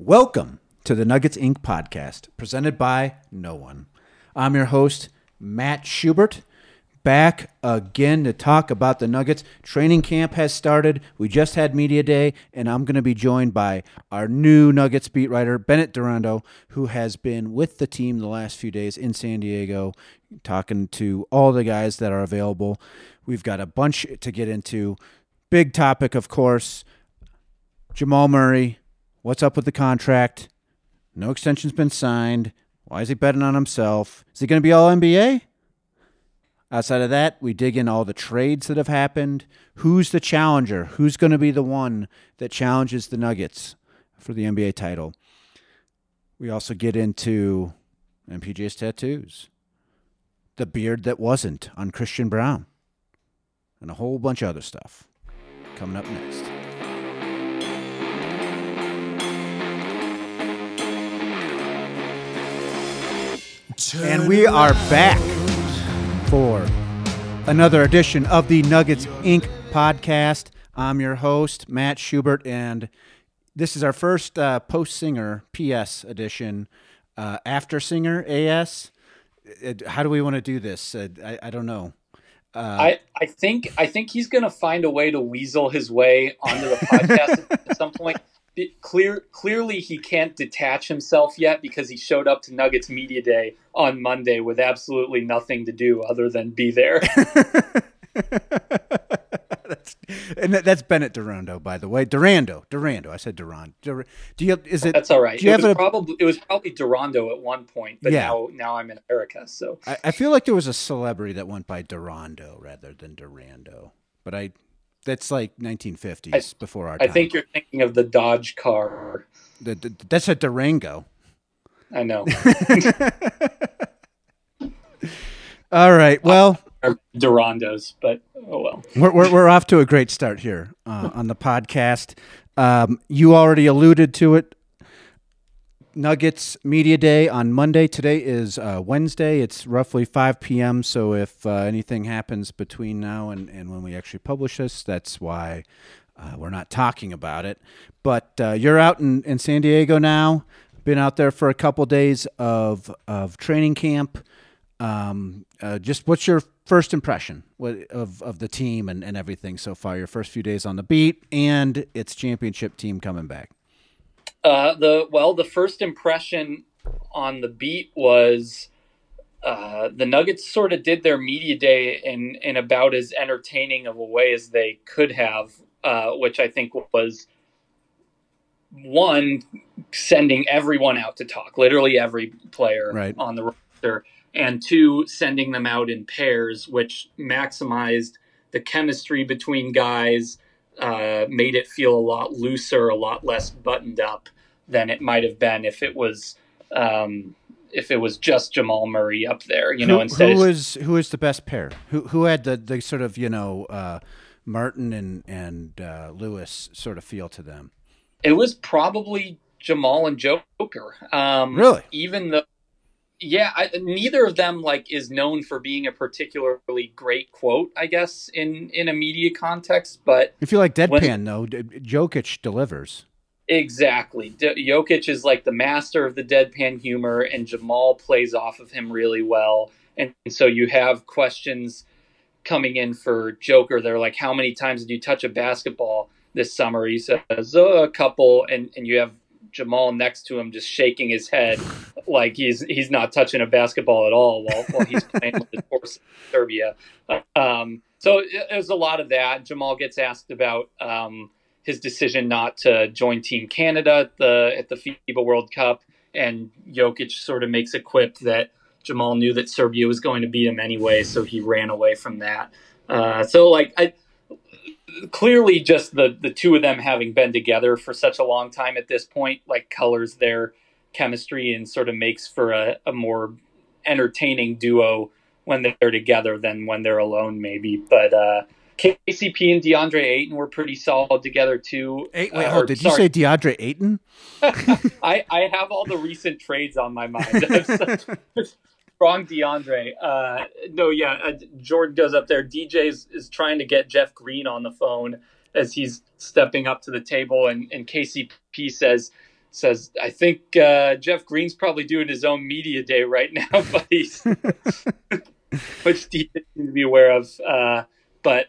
Welcome to the Nuggets Ink podcast, presented by no one. I'm your host, Matt Schubert, back again to talk about the Nuggets. Training camp has started. We just had Media Day, and I'm going to be joined by our new Nuggets beat writer, Bennett Durando, who has been with the team the last few days in San Diego, talking to all the guys that are available. We've got a bunch to get into. Big topic, of course. Jamal Murray, what's up with the contract? No extension's been signed. Why is he betting on himself? Is he going to be all NBA? Outside of that, we dig in all the trades that have happened. Who's the challenger? Who's going to be the one that challenges the Nuggets for the NBA title? We also get into MPJ's tattoos, the beard that wasn't on Christian Braun, and a whole bunch of other stuff coming up next. And we are back for another edition of the Nuggets Ink podcast. I'm your host, Matt Schubert, and this is our first uh, post singer PS edition. Uh, after singer AS. Uh, How do we want to do this? Uh, I, I don't know. Uh, I, I think I think he's going to find a way to weasel his way onto the podcast at some point. Clear clearly he can't detach himself yet because he showed up to Nuggets media day on Monday with absolutely nothing to do other than be there. that's, and that, that's Bennett Durando, by the way. Durando, Durando. I said Durand. Dur, do you? Is it? That's all right. Do you It have was a- probably it was probably Durando at one point, but Yeah. now now I'm in America. So I, I feel like there was a celebrity that went by Durando rather than Durando, but I. That's like 1950s before our I time. think you're thinking of the Dodge car. The- the- that's a Durango. I know. All right. Well, Durandos, but oh well. we're, we're, we're off to a great start here uh, on the podcast. Um, you already alluded to it. Nuggets Media Day on Monday. Today is uh, Wednesday. It's roughly 5 p.m. So if uh, anything happens between now and, and when we actually publish this, that's why uh, we're not talking about it. But uh, you're out in, in San Diego now. Been out there for a couple days of, of training camp. Um, uh, just what's your first impression of, of the team and, and everything so far? Your first few days on the beat and its championship team coming back. Uh, the well, the first impression on the beat was uh, the Nuggets sort of did their media day in in about as entertaining of a way as they could have, uh, which I think was one sending everyone out to talk, literally every player Right. on the roster, and two sending them out in pairs, which maximized the chemistry between guys uh, made it feel a lot looser, a lot less buttoned up than it might have been if it was um, if it was just Jamal Murray up there. You know, who, instead is who is the best pair? Who who had the, the sort of you know uh, Martin and and uh, Lewis sort of feel to them? it was probably Jamal and Joker. Um, Really? Even though, yeah, I, neither of them like is known for being a particularly great quote, I guess, in in a media context, but. If you like deadpan When- though, D- Jokic delivers. Exactly. D- Jokic is like the master of the deadpan humor, and Jamal plays off of him really well. And so you have questions coming in for Joker. They're like, "How many times did you touch a basketball this summer?" He says, "Oh, "A couple," and and you have Jamal next to him just shaking his head like he's he's not touching a basketball at all while, while he's playing with horse in Serbia. Um, so there's a lot of that. Jamal gets asked about. Um, his decision not to join Team Canada at the at the FIBA World Cup, and Jokic sort of makes a quip that Jamal knew that Serbia was going to beat him anyway, so he ran away from that. Uh, so like I clearly just the the two of them having been together for such a long time at this point like colors their chemistry and sort of makes for a, a more entertaining duo when they're together than when they're alone maybe but uh KCP and DeAndre Ayton were pretty solid together too. Eight, wait, Uh, hold. or- Did you say DeAndre Ayton? I, I have all the recent trades on my mind. Wrong DeAndre. Uh, no, yeah, uh, Jordan goes up there. DJ is, is trying to get Jeff Green on the phone as he's stepping up to the table, and, and KCP says, says, I think uh, Jeff Green's probably doing his own media day right now, but he's, which he didn't to be aware of. Uh, but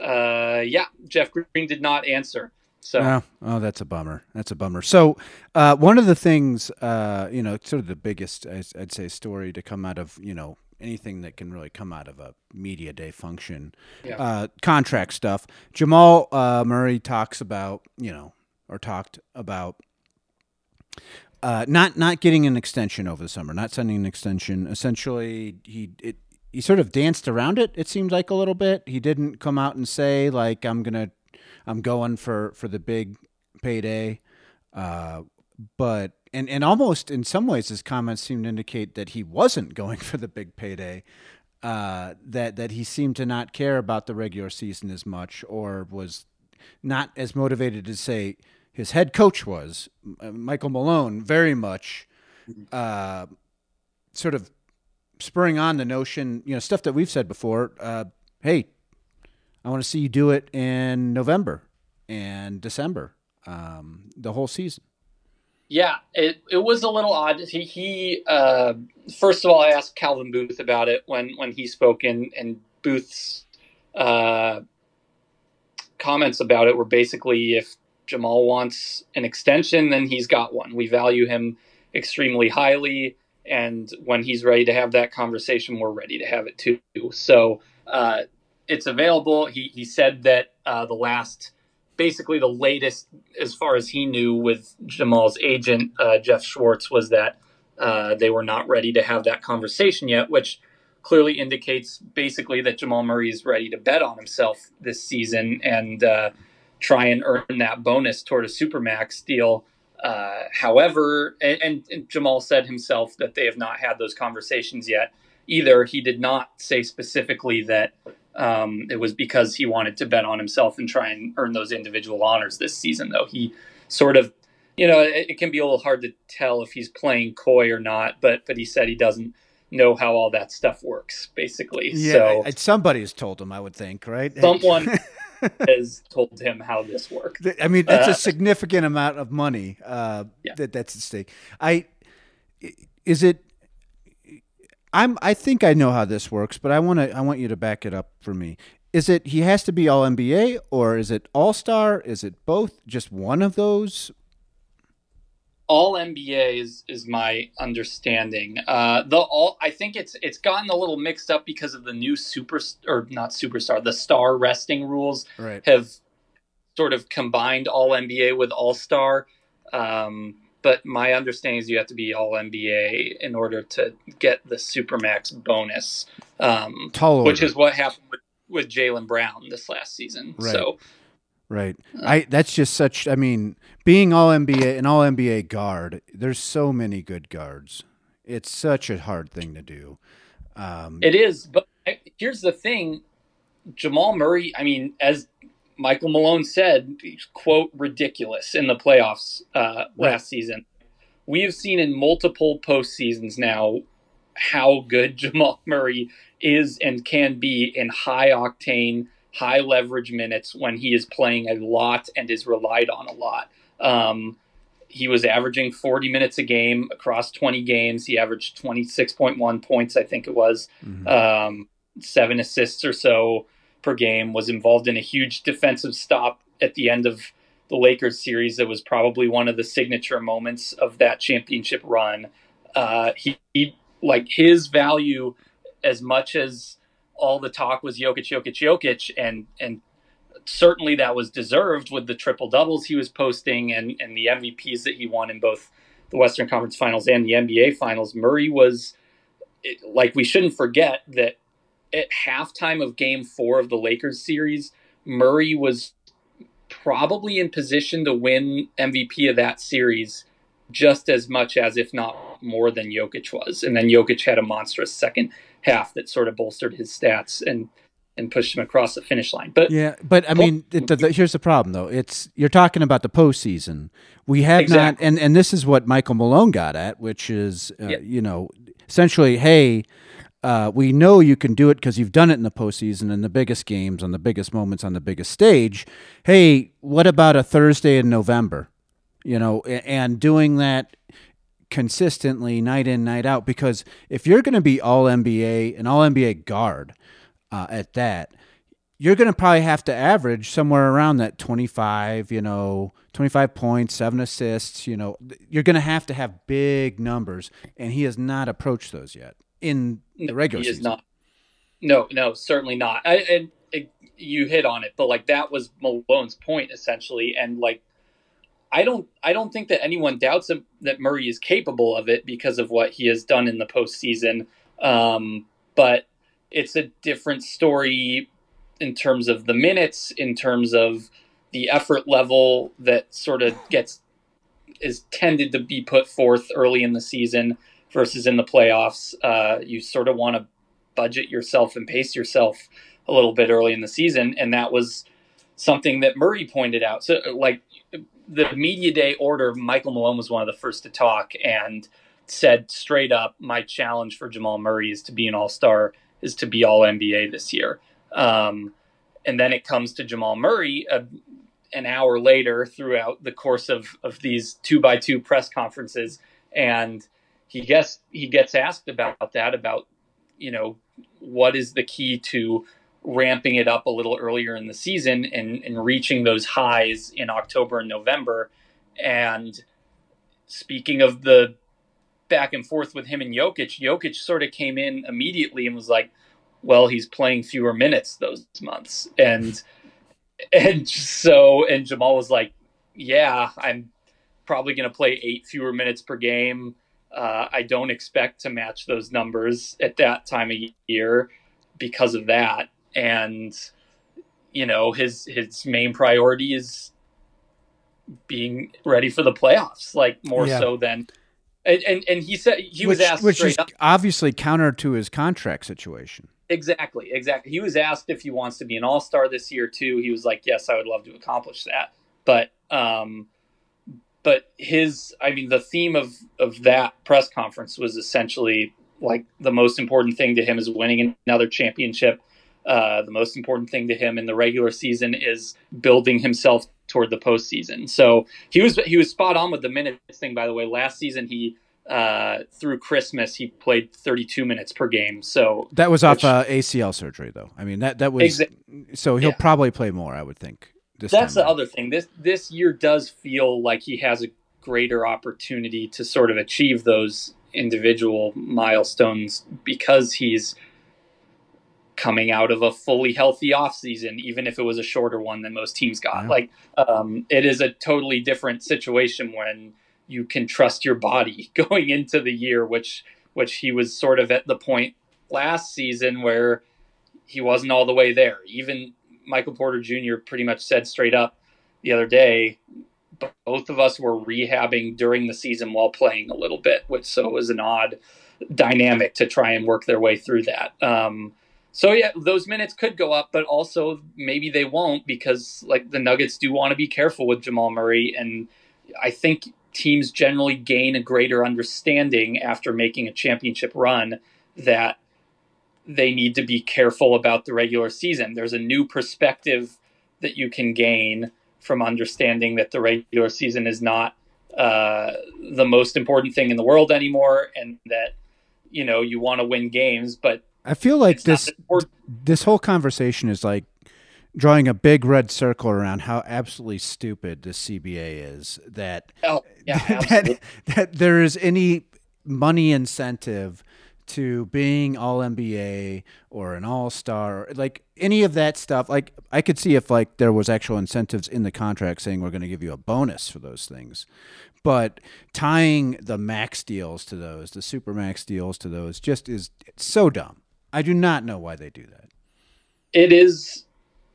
uh, yeah, Jeff Green did not answer. So, oh, oh, that's a bummer. That's a bummer. So, uh, one of the things, uh, you know, sort of the biggest, I'd say, story to come out of, you know, anything that can really come out of a media day function, yeah. uh, contract stuff. Jamal uh, Murray talks about, you know, or talked about uh, not not getting an extension over the summer, not sending an extension. Essentially, he it, he sort of danced around it. It seemed like a little bit. He didn't come out and say like I'm gonna I'm going for for the big payday. Uh, but and and almost in some ways his comments seem to indicate that he wasn't going for the big payday. Uh, that that he seemed to not care about the regular season as much, or was not as motivated to say his head coach was Michael Malone, very much uh, sort of spurring on the notion, you know, stuff that we've said before. Uh, hey, I want to see you do it in November and December, um, the whole season. Yeah, it, it was a little odd. He, he uh, first of all, I asked Calvin Booth about it when, when he spoke, in, and Booth's uh, comments about it were basically if Jamal wants an extension, then he's got one. We value him extremely highly and when he's ready to have that conversation, we're ready to have it too. So uh, it's available. He he said that uh, the last, basically the latest, as far as he knew, with Jamal's agent uh, Jeff Schwartz, was that uh, they were not ready to have that conversation yet, which clearly indicates basically that Jamal Murray is ready to bet on himself this season and uh, try and earn that bonus toward a supermax deal. Uh, however, and, and, Jamal said himself that they have not had those conversations yet either. He did not say specifically that um, it was because he wanted to bet on himself and try and earn those individual honors this season, though. He sort of, you know, it, it can be a little hard to tell if he's playing coy or not, but but he said he doesn't know how all that stuff works, basically. Yeah, so somebody's told him, I would think, right? Someone has told him how this worked. I mean, that's uh, a significant amount of money uh, yeah. that that's at stake. I is it. I'm. I think I know how this works, but I want to. I want you to back it up for me. Is it he has to be all NBA or is it all star? Is it both? Just one of those? all NBA is is my understanding. Uh, the all I think it's it's gotten a little mixed up because of the new super or not superstar the star resting rules right. have sort of combined all NBA with all star. Um, but my understanding is you have to be all NBA in order to get the supermax bonus, um, which is what happened with, with Jaylen Brown this last season. Right. So Right. I that's just such I mean, being all NBA an all NBA guard, there's so many good guards. It's such a hard thing to do. Um, it is, but here's the thing, Jamal Murray, I mean, as Michael Malone said, quote ridiculous in the playoffs uh, last season. We have seen in multiple postseasons now how good Jamal Murray is and can be in high octane high leverage minutes when he is playing a lot and is relied on a lot. Um, he was averaging 40 minutes a game across 20 games. He averaged 26.1 points, I think it was, mm-hmm. um, seven assists or so per game. Was involved in a huge defensive stop at the end of the Lakers series. That was probably one of the signature moments of that championship run. Uh, he, he like his value as much as all the talk was Jokic, Jokic, Jokic, and and certainly that was deserved with the triple doubles he was posting and and the MVPs that he won in both the Western Conference Finals and the NBA Finals. Murray was like we shouldn't forget that at halftime of Game Four of the Lakers series, Murray was probably in position to win MVP of that series just as much as, if not more than Jokic was. And then Jokic had a monstrous second half that sort of bolstered his stats and and pushed him across the finish line. But yeah, but I mean, the, the, here's the problem though. It's you're talking about the postseason. We have exactly. not, and and this is what Michael Malone got at, which is uh, yeah. you know essentially, hey. Uh, we know you can do it because you've done it in the postseason in the biggest games, on the biggest moments, on the biggest stage. Hey, what about a Thursday in November? you know, and doing that consistently night in night out because if you're going to be all NBA an all NBA guard uh, at that you're going to probably have to average somewhere around that 25 you know 25 points 7 assists you know you're going to have to have big numbers and he has not approached those yet in the regular he is season. not. No no certainly not. I, and it, you hit on it but like that was Malone's point essentially and like I don't I don't think that anyone doubts him, that Murray is capable of it because of what he has done in the postseason. Um, but it's a different story in terms of the minutes, in terms of the effort level that sort of gets is tended to be put forth early in the season versus in the playoffs. Uh, you sort of want to budget yourself and pace yourself a little bit early in the season, and that was something that Murray pointed out. So, like the media day order, Michael Malone was one of the first to talk and said straight up, my challenge for Jamal Murray is to be an All Star, is to be All NBA this year. Um, and then it comes to Jamal Murray uh, an hour later throughout the course of, of these two by two press conferences, and he gets he gets asked about that about you know what is the key to ramping it up a little earlier in the season and, and reaching those highs in October and November. And speaking of the back and forth with him and Jokic, Jokic sort of came in immediately and was like, well, he's playing fewer minutes those months. And and so and Jamal was like, yeah, I'm probably going to play eight fewer minutes per game. Uh, I don't expect to match those numbers at that time of year because of that and you know his his main priority is being ready for the playoffs, like more yeah. so than. And, and, and he said he which, was asked which is up, obviously counter to his contract situation. Exactly, exactly. He was asked if he wants to be an All Star this year too. He was like, "Yes, I would love to accomplish that." But, um, but his, I mean, the theme of of that press conference was essentially like the most important thing to him is winning another championship uh, the most important thing to him in the regular season is building himself toward the postseason. So he was he was spot on with the minutes thing. By the way, last season he uh, through Christmas he played 32 minutes per game. So that was off uh, ACL surgery, though. I mean that that was exa- so he'll yeah. probably play more. I would think. That's the other thing. This this year does feel like he has a greater opportunity to sort of achieve those individual milestones because he's coming out of a fully healthy offseason, even if it was a shorter one than most teams got. Yeah. Like, um, it is a totally different situation when you can trust your body going into the year, which which he was sort of at the point last season where he wasn't all the way there. Even Michael Porter Jr. pretty much said straight up the other day, both of us were rehabbing during the season while playing a little bit, which so it was an odd dynamic to try and work their way through that. Um, so yeah, those minutes could go up, but also maybe they won't because like the Nuggets do want to be careful with Jamal Murray, and I think teams generally gain a greater understanding after making a championship run that they need to be careful about the regular season. There's a new perspective that you can gain from understanding that the regular season is not uh, the most important thing in the world anymore, and that you know you want to win games, but I feel like this this whole conversation is like drawing a big red circle around how absolutely stupid the CBA is. That oh, yeah, that, that there is any money incentive to being all NBA or an all star, like any of that stuff. Like I could see if like there was actual incentives in the contract saying we're going to give you a bonus for those things, but tying the max deals to those, the super max deals to those, just is so dumb. I do not know why they do that. It is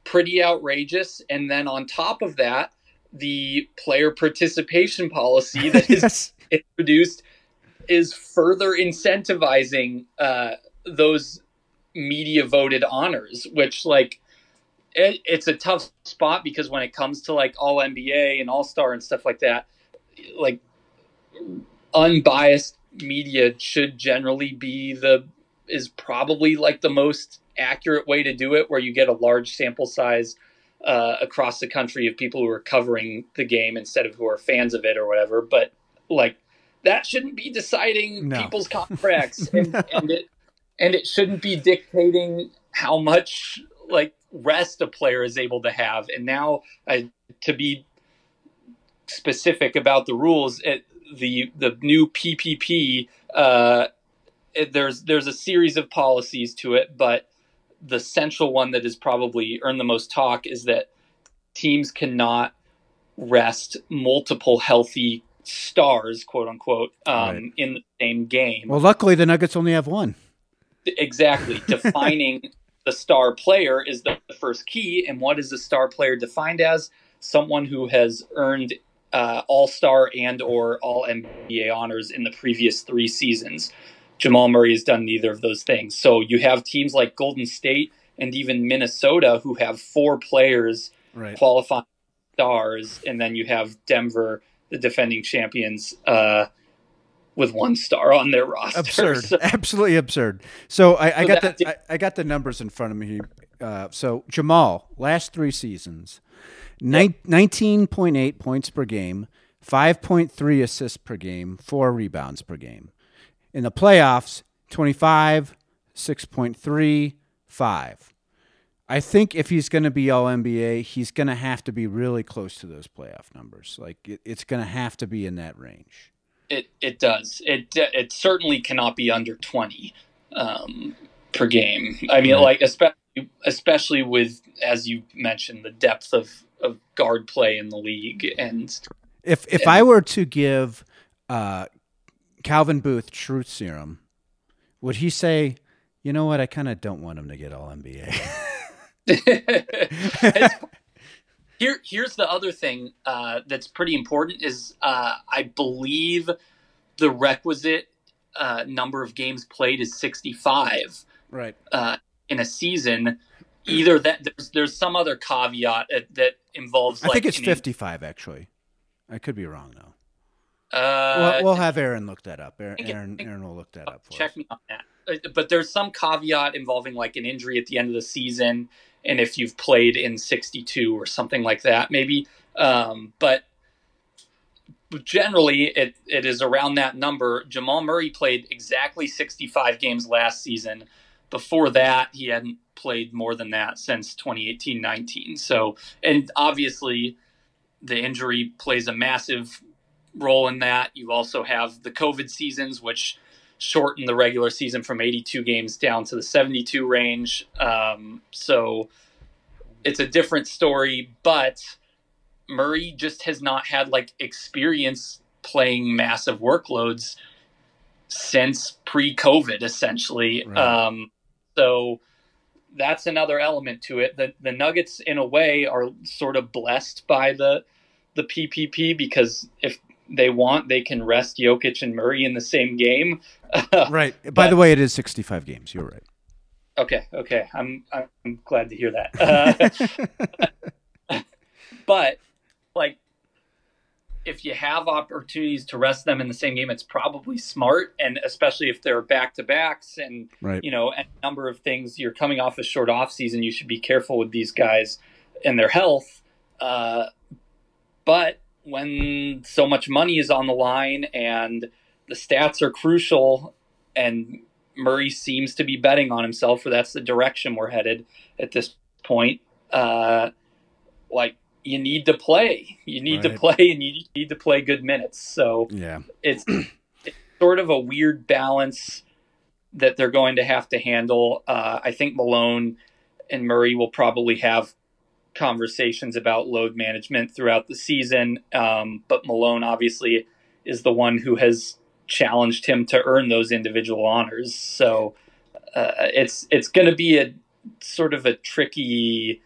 pretty outrageous. And then on top of that, the player participation policy that is yes. introduced is further incentivizing uh, those media voted honors, which like it, it's a tough spot because when it comes to like all NBA and all star and stuff like that, like unbiased media should generally be the is probably like the most accurate way to do it, where you get a large sample size uh, across the country of people who are covering the game instead of who are fans of it or whatever. But like that shouldn't be deciding No. people's contracts, and, and it and it shouldn't be dictating how much like rest a player is able to have. And now, uh, to be specific about the rules, it, the the new PPP, uh, it, there's there's a series of policies to it, but the central one that has probably earned the most talk is that teams cannot rest multiple healthy stars, quote unquote, um, Right. in the same game. Well, luckily the Nuggets only have one. exactly defining the star player is the first key and what is the star player defined as someone who has earned uh, all-star and or all nba honors in the previous three seasons jamal murray has done neither of those things so you have teams like golden state and even minnesota who have four players Right. qualifying stars and then you have denver the defending champions uh, with one star on their roster absurd. So- absolutely absurd. So i, I So got that- the I, I got the numbers in front of me uh, so jamal last three seasons 19.8 points per game 5.3 assists per game 4 rebounds per game. In the playoffs 25 6.3 5 I think if he's going to be all NBA, he's going to have to be really close to those playoff numbers. Like it, it's going to have to be in that range. It it does. It it certainly cannot be under twenty um, per game. I mean, Right. like especially especially with as you mentioned the depth of of guard play in the league and If if I were to give uh, Calvin Booth truth serum, would he say, "You know what? I kind of don't want him to get all NBA." Here here's the other thing uh, that's pretty important is uh, I believe the requisite uh, number of games played is sixty five. right. uh, in a season. Either that there's there's some other caveat that, that involves. I like think it's an- 55 actually. I could be wrong though. Uh, We'll, we'll have Aaron look that up. Aaron, Aaron, Aaron will look that up for check us. me on that. Uh, But there's some caveat involving like an injury at the end of the season, and if you've played in 62 or something like that, maybe. Um, but generally, it it is around that number. Jamal Murray played exactly 65 games last season. Before that, he hadn't played more than that since 2018-19. So, and obviously, the injury plays a massive role in that. You also have the COVID seasons, which shorten the regular season from 82 games down to the 72 range. Um, so it's a different story, but Murray just has not had like experience playing massive workloads since pre-COVID, essentially. Right. Um, so that's another element to it. The the Nuggets, in a way, are sort of blessed by the the PPP because if they want, they can rest Jokic and Murray in the same game. Right. By But- the way, it is 65 games. You're right. Okay, okay, I'm I'm glad to hear that. Uh, but like, if you have opportunities to rest them in the same game, it's probably smart, and especially if they're back to backs and Right. you know a number of things. You're coming off a short off season. You should be careful with these guys and their health. Uh, but when so much money is on the line and the stats are crucial, and Murray seems to be betting on himself, or that's the direction we're headed at this point. Uh, like you need to play, you need to play, and you need to play good minutes. So Yeah. it's, it's sort of a weird balance that they're going to have to handle. Uh, I think Malone and Murray will probably have conversations about load management throughout the season. Um, but Malone obviously is the one who has challenged him to earn those individual honors. So uh, it's it's going to be a sort of a tricky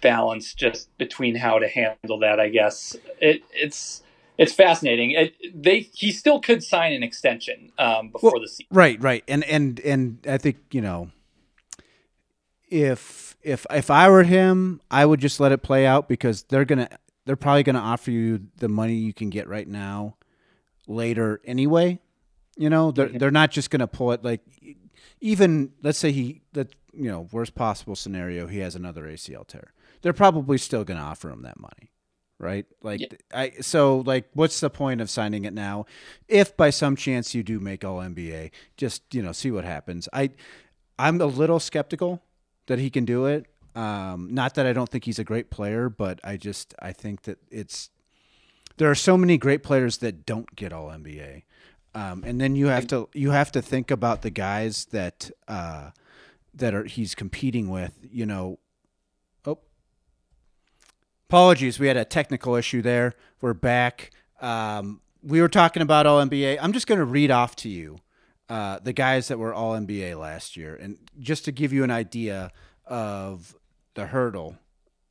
balance just between how to handle that. I guess it, it's it's fascinating. It, they he still could sign an extension um, before Well, the season. Right, right, and and and I think you know, if if if I were him, I would just let it play out because they're gonna they're probably gonna offer you the money you can get right now, later anyway. You know, they're they're not just gonna pull it like, even let's say he that you know worst possible scenario he has another ACL tear. they're probably still going to offer him that money right? Like Yeah. I so like what's the point of signing it now if by some chance you do make all NBA? Just, you know, see what happens. I I'm a little skeptical that he can do it. Um not that I don't think he's a great player, but I just I think that it's there are so many great players that don't get all NBA. Um, and then you have to you have to think about the guys that uh, that are he's competing with. You know, oh, apologies, we had a technical issue there. We're back. Um, we were talking about all NBA. I'm just going to read off to you uh, the guys that were all NBA last year, and just to give you an idea of the hurdle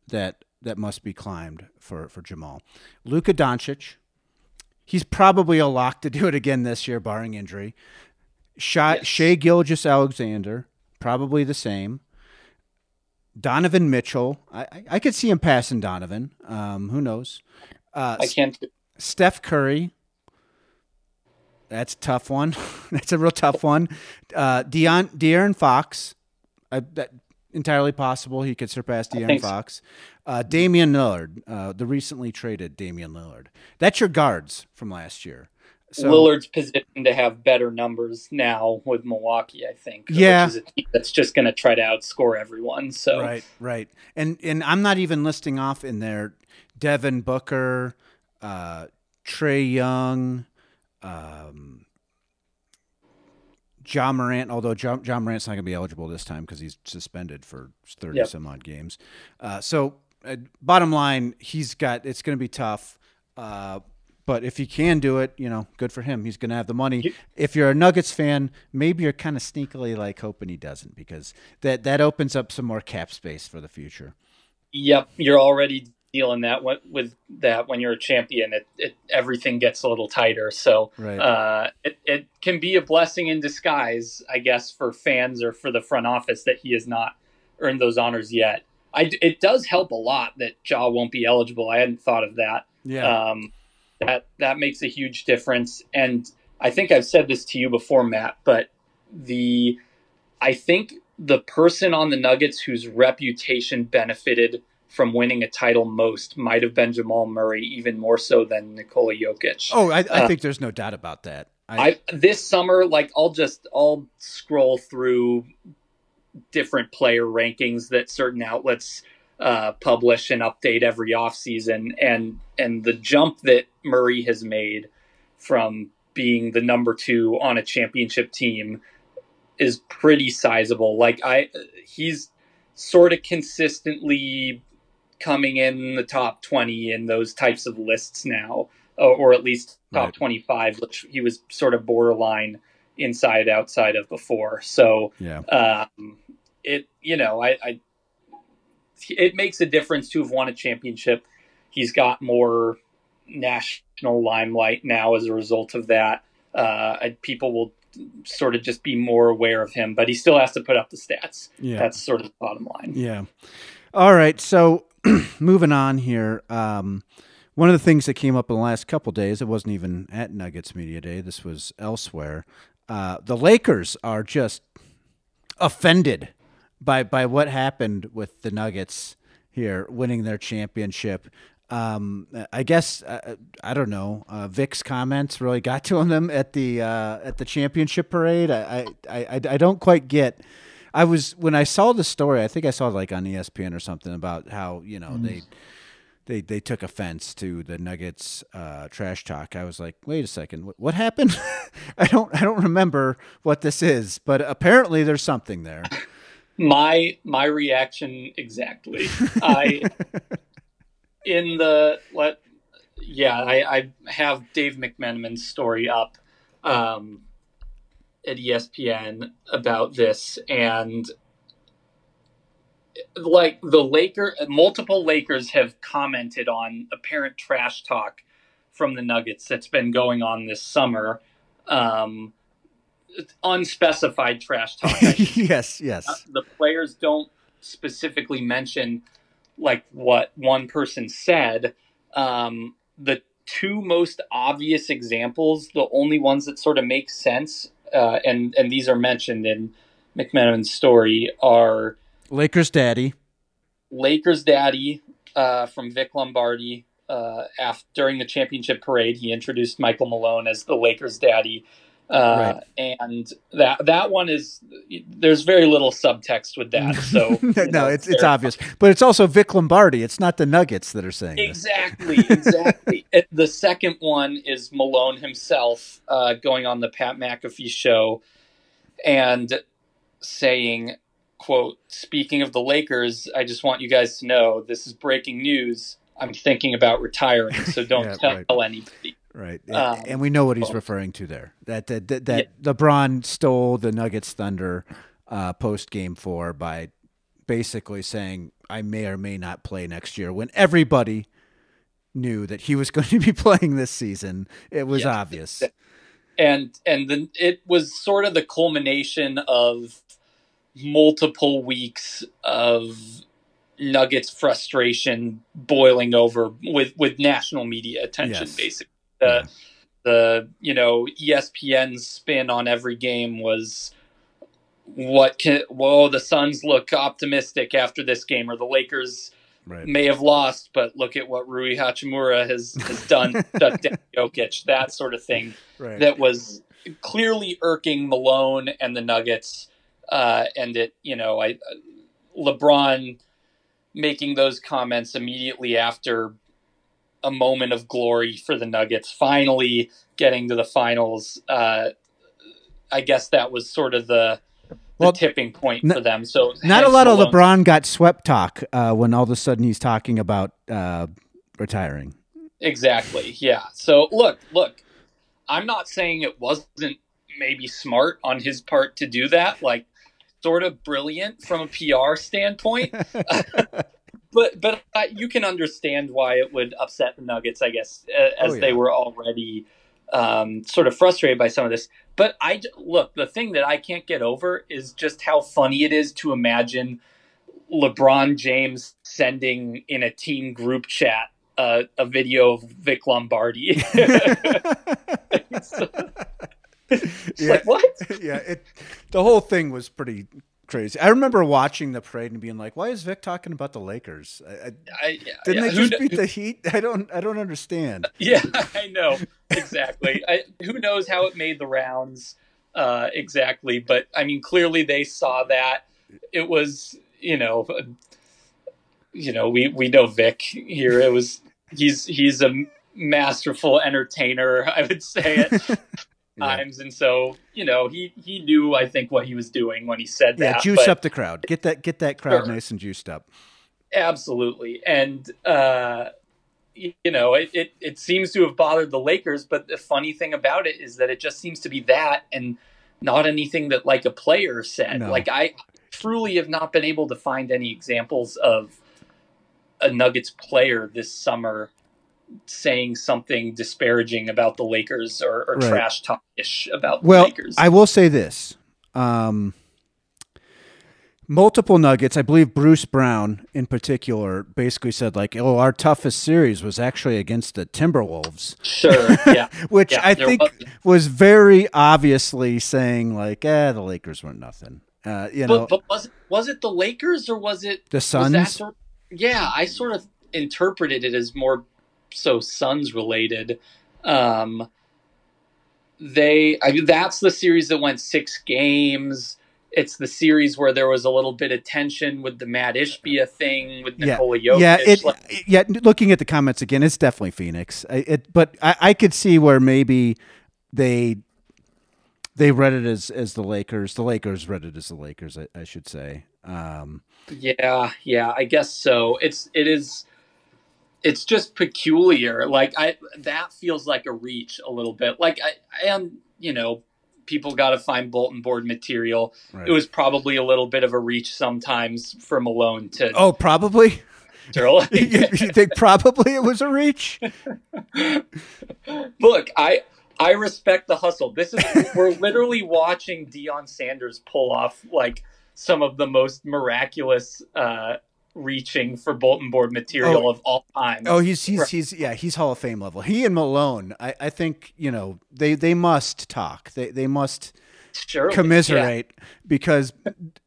that that must be climbed for for Jamal. Luka Doncic. He's probably a lock to do it again this year, barring injury. Sha Yes. Shai Gilgeous-Alexander, probably the same. Donovan Mitchell, I, I, I could see him passing Donovan. Um, who knows? Uh, I can't. Steph Curry. That's a tough one. That's a real tough one. Uh, Deion, De'Aaron Fox. I, that entirely possible he could surpass De'Aaron. Fox. Uh, Damian Lillard, uh, the recently traded Damian Lillard. That's your guards from last year. So, Lillard's positioned to have better numbers now with Milwaukee, I think. Yeah. Which is a team that's just going to try to outscore everyone. So Right, right. And and I'm not even listing off in there Devin Booker, uh, Trae Young, um, Ja Morant. Although Ja, Ja Morant's not going to be eligible this time because he's suspended for thirty Yep. some odd games. Uh, so, uh, bottom line, he's got. It's going to be tough. Uh, but if he can do it, you know, good for him. He's going to have the money. You- if you're a Nuggets fan, maybe you're kind of sneakily like hoping he doesn't because that that opens up some more cap space for the future. Yep, you're already dealing that with, with that when you're a champion. It, it everything gets a little tighter. So Right. uh, it it can be a blessing in disguise, I guess, for fans or for the front office that he has not earned those honors yet. I, it does help a lot that Ja won't be eligible. I hadn't thought of that. yeah. Um, that that makes a huge difference. And I think I've said this to you before, Matt, but the I think the person on the Nuggets whose reputation benefited from winning a title most might have been Jamal Murray, even more so than Nikola Jokic. oh, I, I uh, think there's no doubt about that. I, I this summer, like I'll just I'll scroll through different player rankings that certain outlets uh, publish and update every offseason and and the jump that Murray has made from being the number two on a championship team is pretty sizable. Like I he's sort of consistently coming in the top 20 in those types of lists now or, or at least top Right. 25 which he was sort of borderline inside outside of before so yeah. um, it you know I, I it makes a difference to have won a championship he's got more national limelight now as a result of that uh, people will sort of just be more aware of him but he still has to put up the stats Yeah. that's sort of the bottom line Yeah. All right. So moving on here. Um, one of the things that came up in the last couple days, it wasn't even at Nuggets Media Day. This was elsewhere. Uh, the Lakers are just offended by by what happened with the Nuggets here winning their championship. Um, I guess uh, I don't know. Uh, Vic's comments really got to them at the uh, at the championship parade. I, I, I, I don't quite get. I was when I saw the story. I think I saw it like on ESPN or something about how you know they they they took offense to the Nuggets uh, trash talk. I was like, wait a second, what, what happened? I don't I don't remember what this is, but apparently there's something there. my my reaction exactly i in the what yeah i i have dave mcmenamin's story up um at espn about this and like the laker multiple lakers have commented on apparent trash talk from the nuggets that's been going on this summer um unspecified trash talk yes, yes. uh, the players don't specifically mention like what one person said um, the two most obvious examples the only ones that sort of make sense uh, and and these are mentioned in mcmenamin's story are Lakers daddy. Lakers daddy uh, from Vic Lombardi. Uh, after during the championship parade, he introduced Michael Malone as the Lakers daddy, uh, right. and that that one is there's very little subtext with that. So no, know, it's it's obvious, but it's also Vic Lombardi. It's not the Nuggets that are saying exactly, exactly. the second one is Malone himself uh, going on the Pat McAfee show and saying quote, speaking of the Lakers, I just want you guys to know this is breaking news. I'm thinking about retiring, so don't yeah, tell right. anybody. Right, um, and we know what he's referring to there. That that that, that yeah. LeBron stole the Nuggets thunder uh, post game four by basically saying I may or may not play next year when everybody knew that he was going to be playing this season. It was yeah. obvious, and and then it was sort of the culmination of multiple weeks of Nuggets frustration boiling over with with national media attention. Yes. Basically, the yeah. the you know ESPN's spin on every game was what can whoa the Suns look optimistic after this game or the Lakers. Right. May have lost, but look at what Rui Hachimura has, has done to Jokic, that sort of thing. Right. That was clearly irking Malone and the Nuggets uh, and it, you know, I LeBron making those comments immediately after a moment of glory for the Nuggets, finally getting to the finals. Uh, I guess that was sort of the, the well, tipping point n- for them. So not a lot of LeBron got swept talk uh, when all of a sudden he's talking about uh, retiring. Exactly. Yeah. So look, look, I'm not saying it wasn't maybe smart on his part to do that. Like sort of brilliant from a PR standpoint. but but uh, you can understand why it would upset the Nuggets, I guess, as oh, yeah. they were already um, sort of frustrated by some of this. But I look, the thing that I can't get over is just how funny it is to imagine LeBron James sending in a team group chat uh, a video of Vic Lombardi. yeah, like, what? yeah, it, the whole thing was pretty crazy. I remember watching the parade and being like, "Why is Vic talking about the Lakers? I, I, I, didn't yeah, they just beat the Heat? I don't, I don't understand." Yeah, I know exactly. who knows how it made the rounds uh, exactly? But I mean, clearly they saw that it was, you know, you know, we we know Vic here. It was he's he's a masterful entertainer. I would say it. times, yeah. and so you know he he knew I think what he was doing when he said yeah, that. Yeah, juice but, up the crowd. Get that get that crowd sure. nice and juiced up. Absolutely, and uh, you know it, it it seems to have bothered the Lakers, but the funny thing about it is that it just seems to be that and not anything that like a player said. No. Like I truly have not been able to find any examples of a Nuggets player this summer saying something disparaging about the Lakers or, or right. trash talkish about the well, Lakers. I will say this. Um, multiple nuggets i believe bruce brown in particular basically said like oh our toughest series was actually against the timberwolves sure yeah which yeah, i think was. was. very obviously saying like eh the lakers weren't nothing uh, you know but, but, was, it, was it the lakers or was it the suns sort, yeah i sort of interpreted it as more so Suns related. Um, they, I mean, that's the series that went six games. It's the series where there was a little bit of tension with the Mat Ishbia thing with Nikola yeah. Jokic. Yeah, it, like, yeah. Looking at the comments again, it's definitely Phoenix. It, but I, I could see where maybe they they read it as as the Lakers. The Lakers read it as the Lakers. I, I should say. Um, yeah, yeah, I guess so. It's it is it's just peculiar. Like I that feels like a reach a little bit. Like I and you know, people got to find bulletin board material. Right. It was probably a little bit of a reach sometimes for Malone to. Oh, probably. you, you think probably it was a reach? Look, I I respect the hustle. This is we're literally watching Deion Sanders pull off like some of the most miraculous uh, reaching for bulletin board material oh, of all time. Oh, he's he's he's yeah, he's Hall of Fame level. He and Malone, I, I think you know they they must talk. They they must Surely, commiserate yeah. because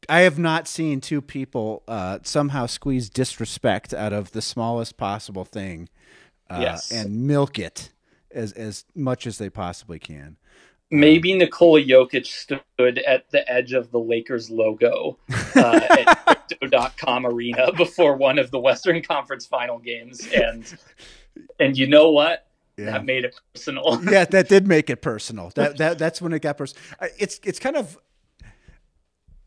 I have not seen two people uh, somehow squeeze disrespect out of the smallest possible thing, uh, yes. and milk it as as much as they possibly can. Maybe Nikola Jokic stood at the edge of the Lakers logo uh, at Crypto.com Arena before one of the Western Conference Final games, and and you know what? Yeah. That made it personal. yeah, that did make it personal. That that that's when it got personal. It's it's kind of.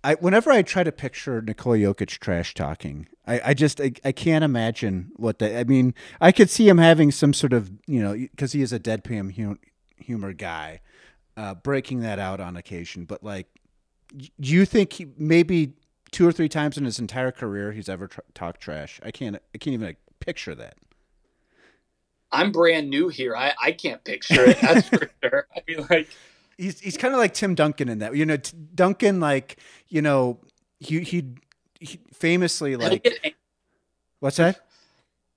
I, whenever I try to picture Nikola Jokic trash talking, I, I just I, I can't imagine what the I mean. I could see him having some sort of you know because he is a deadpan humor guy uh, breaking that out on occasion. But like, do you think he maybe two or three times in his entire career he's ever tr- talked trash? I can't. I can't even like, picture that. I'm brand new here. I, I can't picture it. That's for sure. I mean, like, he's he's kind of like Tim Duncan in that. You know, Duncan, like you know, he he, he famously like. What's that?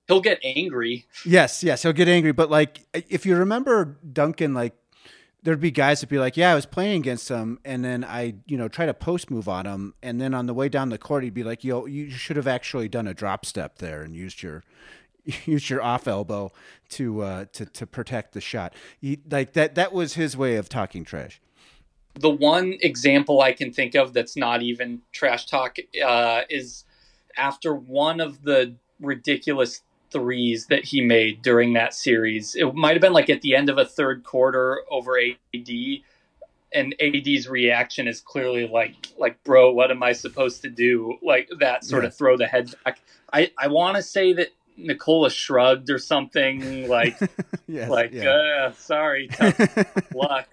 He'll get angry. Yes, yes, he'll get angry. But like, if you remember Duncan, like there'd be guys that'd be like, "Yeah, I was playing against him," and then I, you know, try to post move on him, and then on the way down the court, he'd be like, "Yo, you should have actually done a drop step there and used your." used your off elbow to uh, to to protect the shot. He, like that that was his way of talking trash. The one example I can think of that's not even trash talk uh, is after one of the ridiculous threes that he made during that series. It might have been like at the end of a third quarter over AD, and AD's reaction is clearly like, like, bro, what am I supposed to do? Like that sort yeah. of throw the head back. I, I want to say that Nikola shrugged or something like, yes, like, yeah. uh, sorry, tough luck.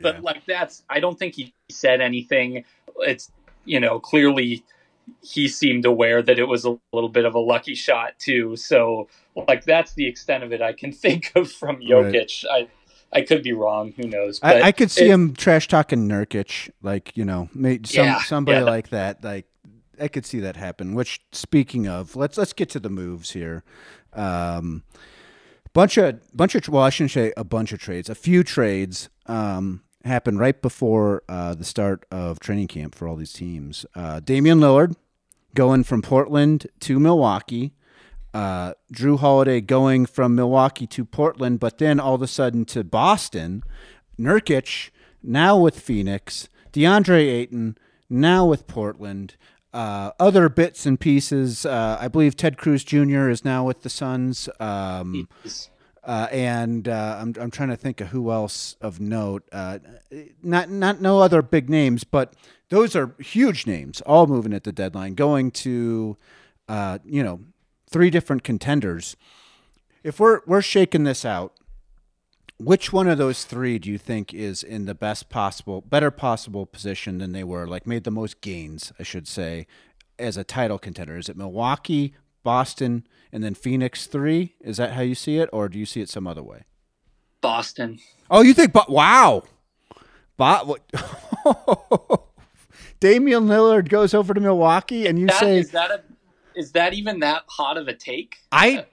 But yeah. like that's, I don't think he said anything. It's, you know, clearly he seemed aware that it was a little bit of a lucky shot too. So like that's the extent of it I can think of from Jokic. Right. I I could be wrong. Who knows? I, I, could see it, him trash talking Nurkic, like you know, some, yeah, somebody yeah. like that. Like I could see that happen. Which speaking of, let's let's get to the moves here. Um, bunch of bunch of well, I shouldn't say a bunch of trades. A few trades. Um, happened right before uh, the start of training camp for all these teams. Uh, Damian Lillard going from Portland to Milwaukee. Uh, Jrue Holiday going from Milwaukee to Portland, but then all of a sudden to Boston. Nurkic now with Phoenix. DeAndre Ayton now with Portland. Uh, other bits and pieces. Uh, I believe Ted Cruz Jr. is now with the Suns. Um, uh, and uh, I'm I'm trying to think of who else of note. Uh, not not no other big names, but those are huge names, all moving at the deadline, going to uh, you know three different contenders. If we're we're shaking this out, which one of those three do you think is in the best possible, better possible position than they were? Like made the most gains, I should say, as a title contender. Is it Milwaukee, Boston, and then Phoenix three. Is that how you see it, or do you see it some other way? Boston. Oh, you think? But wow, but what? Damian Lillard goes over to Milwaukee, and you that, say is that a is that even that hot of a take? I.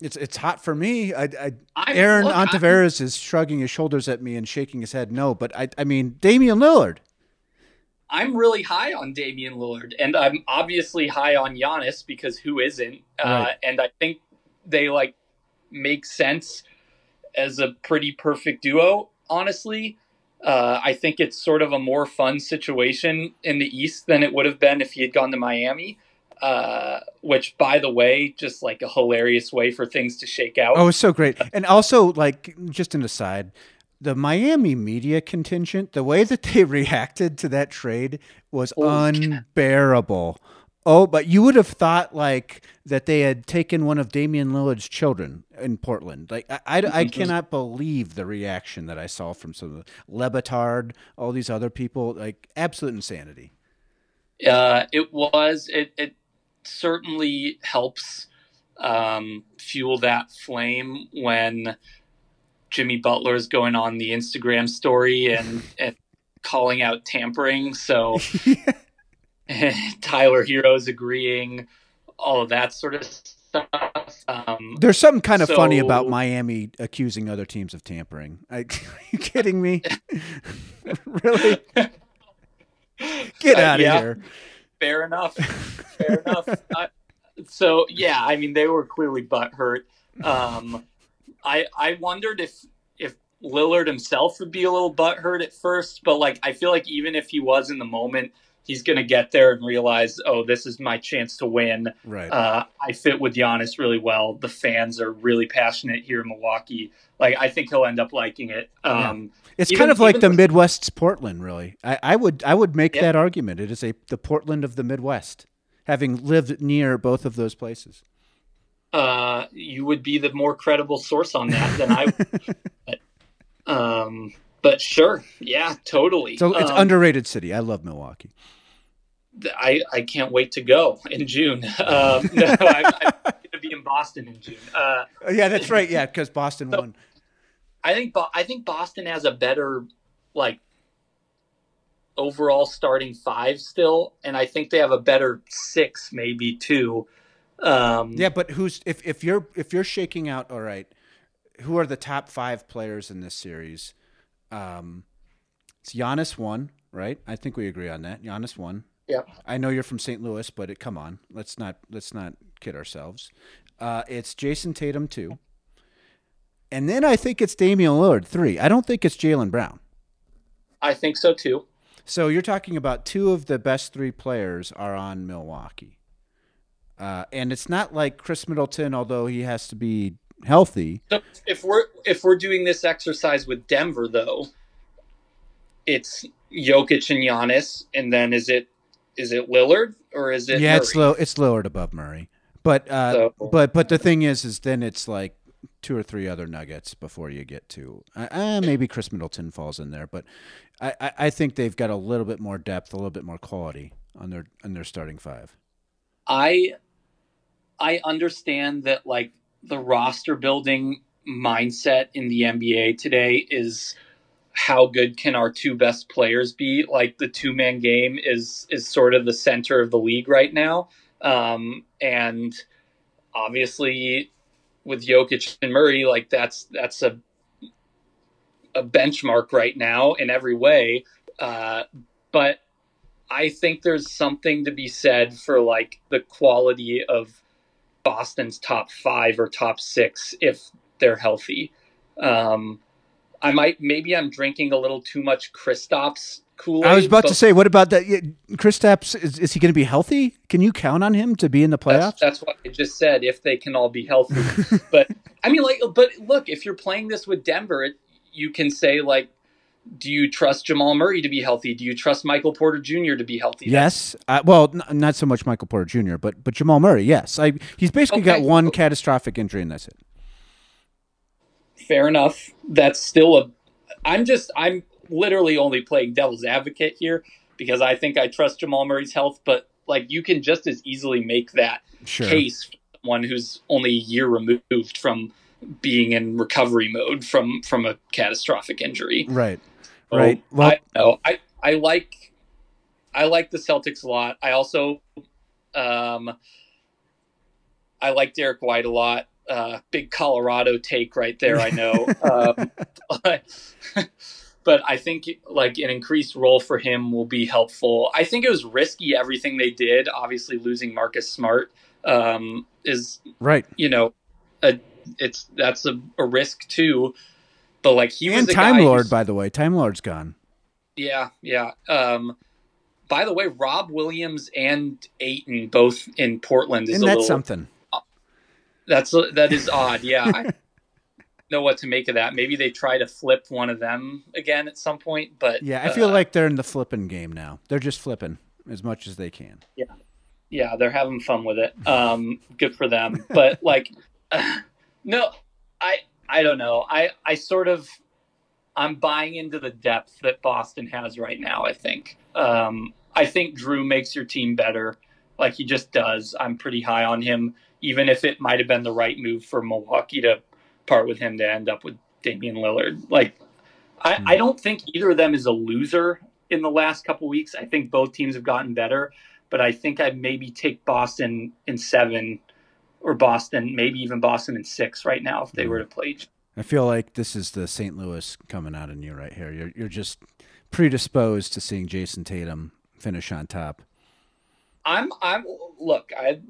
It's it's hot for me. I, I Aaron look, Ontiveros is shrugging his shoulders at me and shaking his head. No, but I I mean Damian Lillard. I'm really high on Damian Lillard, and I'm obviously high on Giannis because who isn't? Uh, right. Uh, and I think they like make sense as a pretty perfect duo. Honestly, uh, I think it's sort of a more fun situation in the East than it would have been if he had gone to Miami. Uh, which, by the way, just like a hilarious way for things to shake out. Oh, it's so great. And also, like, just an aside, the Miami media contingent, the way that they reacted to that trade was oh, unbearable. Oh, but you would have thought like that they had taken one of Damian Lillard's children in Portland. Like I, I, I cannot believe the reaction that I saw from some of the Le Batard, all these other people. Like absolute insanity. Uh, it was. It, it certainly helps um, fuel that flame when Jimmy Butler is going on the Instagram story and, and calling out tampering. So Tyler Herro's agreeing, all of that sort of stuff. Um, There's something kind of so- funny about Miami accusing other teams of tampering. I, are you kidding me? really? Get Uh, out of here. fair enough. Fair enough. I, so yeah, I mean they were clearly butthurt. Um, I I wondered if if Lillard himself would be a little butthurt at first, but like I feel like even if he was in the moment, he's gonna get there and realize, oh, this is my chance to win. Right. Uh, I fit with Giannis really well. The fans are really passionate here in Milwaukee. Like I think he'll end up liking it. Um, it's even- kind of like the the- Midwest's Portland, really. I, I would I would make Yeah. that argument. It is a the Portland of the Midwest, having lived near both of those places. uh, you would be the more credible source on that than I would. but, um, but sure, yeah, totally. So it's Um, underrated city. I love Milwaukee. I, I can't wait to go in June. Um, no, I'm, I'm going to be in Boston in June. Uh, yeah, that's right. Yeah, because Boston So- won. I think I think Boston has a better like overall starting five still, and I think they have a better six, maybe two. Um, Yeah, but who's if, if you're if you're shaking out all right, who are the top five players in this series? Um, it's Giannis one, right? I think we agree on that. Giannis one. Yeah. I know you're from St. Louis, but it, come on, let's not let's not kid ourselves. Uh, it's Jayson Tatum two, and then I think it's Damian Lillard three. I don't think it's Jaylen Brown. I think so too. So you're talking about two of the best three players are on Milwaukee, uh, and it's not like Khris Middleton, although he has to be healthy. So if we're if we're doing this exercise with Denver though, it's Jokic and Giannis, and then is it is it Lillard or is it yeah, it's low. It's Lillard above Murray, but uh, So- but but the thing is, is then it's like two or three other Nuggets before you get to uh, uh, maybe Khris Middleton falls in there, but I, I I think they've got a little bit more depth, a little bit more quality on their on their starting five. I I understand that like the roster building mindset in the NBA today is how good can our two best players be? Like the two man game is is sort of the center of the league right now, um, and obviously with Jokic and Murray, like that's that's a a benchmark right now in every way. Uh, but I think there's something to be said for like the quality of Boston's top five or top six if they're healthy. Um, I might maybe I'm drinking a little too much Kristaps Kool Aid. I was about to say, what about that? Kristaps, is, is he going to be healthy? Can you count on him to be in the playoffs? That's, that's what I just said. If they can all be healthy, but I mean, like, but look, if you're playing this with Denver, it, you can say like, do you trust Jamal Murray to be healthy? Do you trust Michael Porter Jr. to be healthy? Yes. Uh, well, n- not so much Michael Porter Jr., but but Jamal Murray. Yes, I, he's basically got Okay. one catastrophic injury, and that's it. Fair enough. That's still a. I'm just. I'm literally only playing devil's advocate here because I think I trust Jamal Murray's health, but like you can just as easily make that Sure. case for someone who's only a year removed from being in recovery mode from from a catastrophic injury. Right. So, Right. Well- I know. I I like I like the Celtics a lot. I also um I like Derrick White a lot. Uh, big Colorado take right there. I know, um, but, but I think like an increased role for him will be helpful. I think it was risky everything they did. Obviously, losing Marcus Smart um, is Right. you know, a, it's that's a, a risk too. But like he was and a Time Lord, by the way. Time Lord's gone. yeah, yeah. Um, by the way, Rob Williams and Ayton both in Portland is a that little. something? That's that is odd. Yeah, I know what to make of that. Maybe they try to flip one of them again at some point. But Yeah, I feel uh, like they're in the flipping game now. They're just flipping as much as they can. yeah, yeah, they're having fun with it. Um, good for them. But like, no, I I don't know. I I sort of I'm buying into the depth that Boston has right now. I think. Um, I think Jrue makes your team better. Like he just does. I'm pretty high on him, even if it might have been the right move for Milwaukee to part with him to end up with Damian Lillard. Like, I, Hmm. I don't think either of them is a loser in the last couple weeks. I think both teams have gotten better, but I think I'd maybe take Boston in seven or Boston, maybe even Boston in six right now if they mm. were to play. I feel like this is the St. Louis coming out in you right here. You're you're just predisposed to seeing Jayson Tatum finish on top. I'm I'm look, I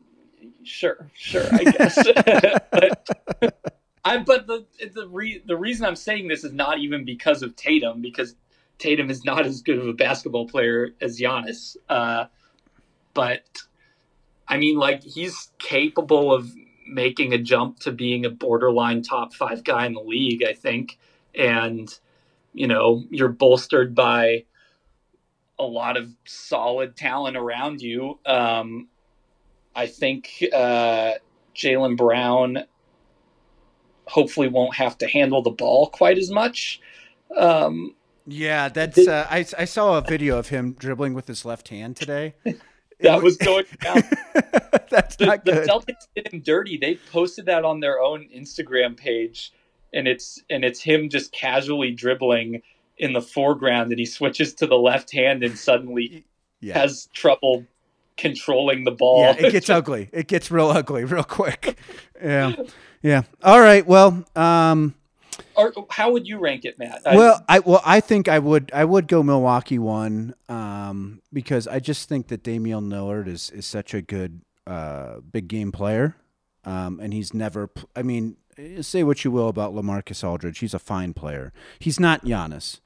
sure, sure, I guess. but I but the the re, the reason I'm saying this is not even because of Tatum because Tatum is not as good of a basketball player as Giannis. Uh, but I mean, like he's capable of making a jump to being a borderline top five guy in the league. I think, and you know, you're bolstered by a lot of solid talent around you. Um, I think uh, Jaylen Brown hopefully won't have to handle the ball quite as much. Um, yeah, that's. Uh, I I saw a video of him dribbling with his left hand today. that was going down. that's the, not good. The Celtics did him dirty. They posted that on their own Instagram page, and it's and it's him just casually dribbling in the foreground, and he switches to the left hand and suddenly yeah. has trouble controlling the ball. Yeah, it gets ugly. It gets real ugly real quick. Yeah. Yeah. All right. Well, um, or how would you rank it, Matt? I, well, I well I think I would I would go Milwaukee one um, because I just think that Damian Lillard is is such a good uh, big game player, um, and he's never. I mean, say what you will about LaMarcus Aldridge, he's a fine player. He's not Giannis.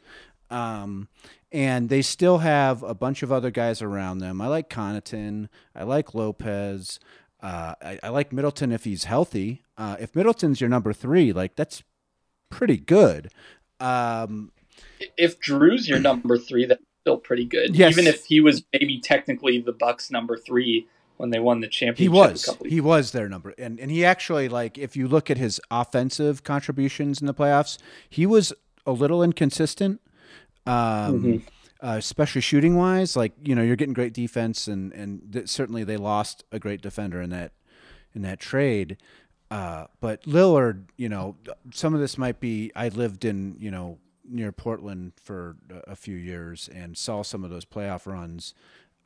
Um, and they still have a bunch of other guys around them. I like Connaughton. I like Lopez. Uh, I, I, like Middleton if he's healthy. Uh, if Middleton's your number three, like that's pretty good. Um, if Jrue's your number three, that's still pretty good. Yes. Even if he was maybe technically the Bucks number three when they won the championship. He was. He was their number, and and he actually like if you look at his offensive contributions in the playoffs, he was a little inconsistent. Um, mm-hmm. uh, especially shooting wise, like you know, you're getting great defense, and and th- certainly they lost a great defender in that in that trade. Uh, but Lillard, you know, some of this might be. I lived in, you know, near Portland for a few years and saw some of those playoff runs.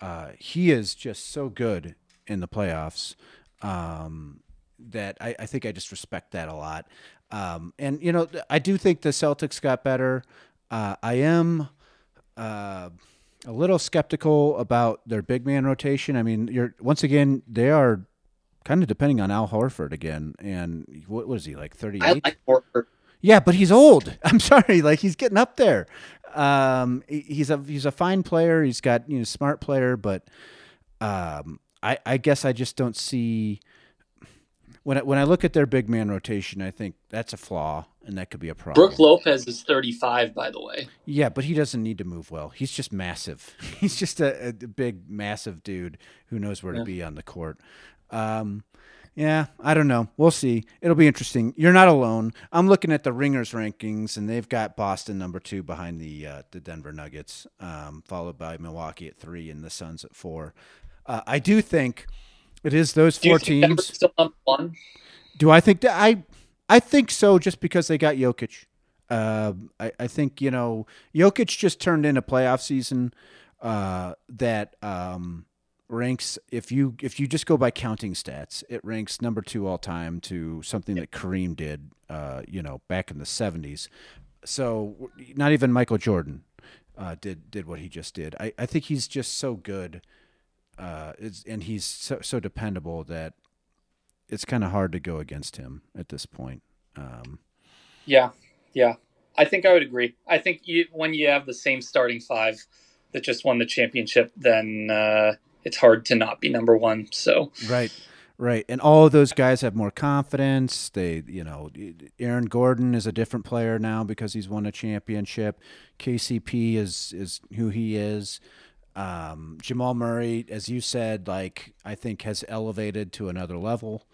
Uh, he is just so good in the playoffs um, that I, I, think I just respect that a lot. Um, and you know, I do think the Celtics got better. Uh, I am uh, a little skeptical about their big man rotation. I mean, you're once again they are kind of depending on Al Horford again. And what was he like, thirty eight? Like Horford. Yeah, but he's old. I'm sorry, like he's getting up there. Um, he's a he's a fine player. He's got you know smart player, but um, I I guess I just don't see when I, when I look at their big man rotation, I think that's a flaw, and that could be a problem. Brook Lopez is 35, by the way. Yeah, but he doesn't need to move well. He's just massive. He's just a, a big, massive dude who knows where yeah. to be on the court. Um, yeah, I don't know. We'll see. It'll be interesting. You're not alone. I'm looking at the Ringers rankings, and they've got Boston number two behind the uh, the Denver Nuggets, um, followed by Milwaukee at three and the Suns at four. Uh, I do think it is those four teams. Still number one? Do I think that I? I think so, just because they got Jokic. Uh, I, I think you know Jokic just turned in a playoff season uh, that. Um, ranks if you if you just go by counting stats, it ranks number two all time to something that Kareem did, uh, you know, back in the '70s. So not even Michael Jordan uh, did did what he just did. I, I think he's just so good, uh, and he's so, so dependable that it's kind of hard to go against him at this point. Um, yeah, yeah, I think I would agree. I think you, when you have the same starting five that just won the championship, then uh, it's hard to not be number one. So right. Right, and all of those guys have more confidence. They, you know, Aaron Gordon is a different player now because he's won a championship. KCP is is who he is. Um, Jamal Murray, as you said, like I think has elevated to another level.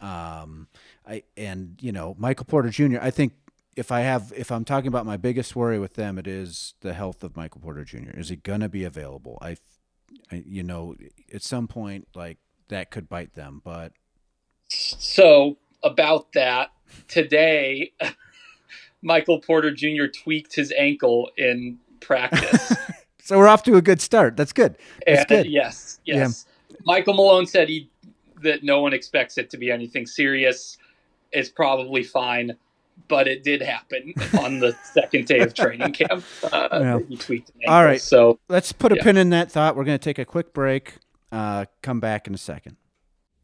Um, I and you know Michael Porter Jr. I think if I have if I'm talking about my biggest worry with them, it is the health of Michael Porter Jr. Is he gonna be available? I you know, at some point, like that could bite them. But so about that today, Michael Porter Jr. tweaked his ankle in practice. so we're off to a good start. That's good. That's And- good. Yes, yes. Michael Malone said he that no one expects it to be anything serious. It's probably fine, but it did happen on the second day of training camp. Uh, Yeah. He tweaked an All So Let's put a Yeah. pin in that thought. We're going to take a quick break. Uh, come back in a second.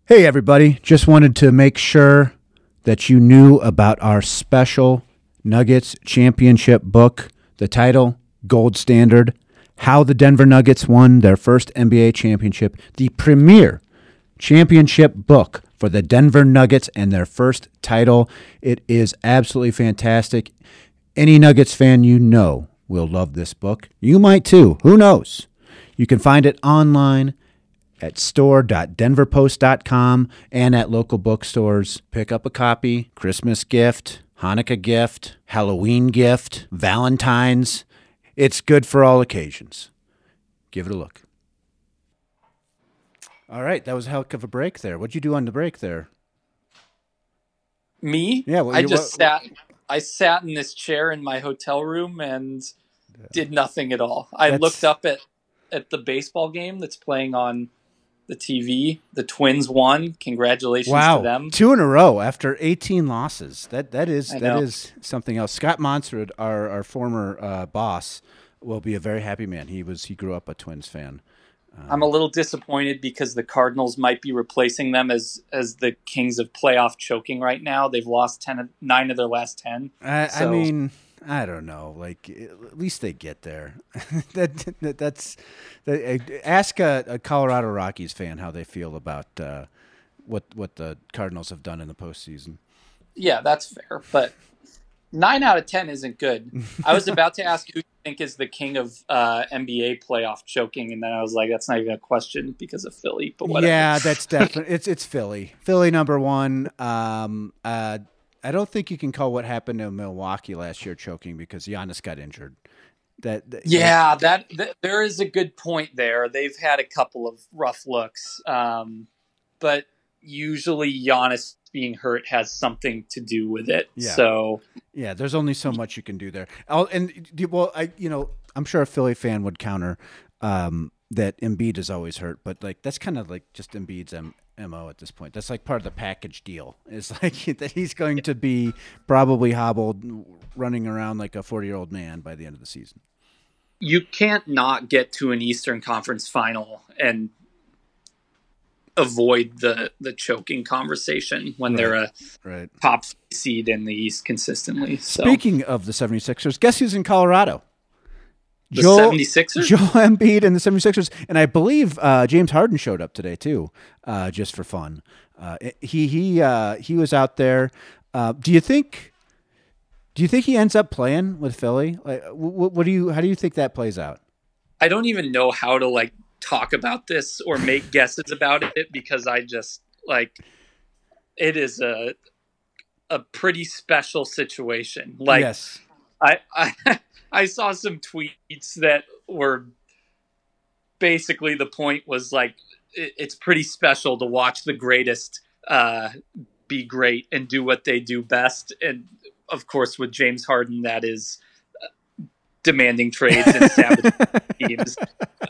Hey, everybody. Just wanted to make sure that you knew about our special Nuggets championship book. The title, Gold Standard How the Denver Nuggets Won Their First NBA Championship, the premier championship book for the Denver Nuggets and their first title. It is absolutely fantastic. Any Nuggets fan you know will love this book. You might too. Who knows? You can find it online at store.denverpost.com and at local bookstores. Pick up a copy, Christmas gift, Hanukkah gift, Halloween gift, Valentine's. It's good for all occasions. Give it a look. All right, that was a heck of a break there. What'd you do on the break there? me, Yeah, well, I just what- sat. I sat in this chair in my hotel room and did nothing at all. I That's- looked up at at the baseball game that's playing on the TV. The Twins won. Congratulations Wow, to them. two in a row after 18 losses. That that is that is something else. Scott Monserud, our our former uh, boss, will be a very happy man. He was he grew up a Twins fan. I'm a little disappointed because the Cardinals might be replacing them as as the kings of playoff choking right now. They've lost ten of, nine of their last ten. I, I mean, I don't know. Like at least they get there. that, that that's that, uh, ask a, a Colorado Rockies fan how they feel about uh, what what the Cardinals have done in the postseason. Yeah, that's fair, but nine out of ten isn't good. I was about to ask who you think is the king of uh, NBA playoff choking, and then I was like, that's not even a question because of Philly. But whatever. Yeah, that's definitely it's it's Philly. Philly number one. Um, uh, I don't think you can call what happened to Milwaukee last year choking because Giannis got injured. That, that Yeah, that, that there is a good point there. They've had a couple of rough looks, um, but usually Giannis being hurt has something to do with it. Yeah. So Yeah, there's only so much you can do there. I'll, and well, I you know I'm sure a Philly fan would counter um, that Embiid is always hurt, but like that's kind of like just Embiid's M- mo at this point. That's like part of the package deal. It's like that he's going to be probably hobbled, running around like a 40 year old man by the end of the season. you can't not get to an Eastern Conference final and avoid the the choking conversation when they're a Right. top seed in the East consistently. So Speaking of the 76ers, guess who's in Colorado? The 76ers? Joel Embiid and the 76ers. And I believe uh, James Harden showed up today too, uh, just for fun. Uh, he he uh, he was out there. Uh, do you think? Do you think he ends up playing with Philly? Like, what, what do you? How do you think that plays out? I don't even know how to like talk about this or make guesses about it because I just like it is a a pretty special situation. Like yes, I, I I saw some tweets that were basically the point was like it, it's pretty special to watch the greatest uh, be great and do what they do best, and of course with James Harden that is uh, demanding trades and sabotaging teams.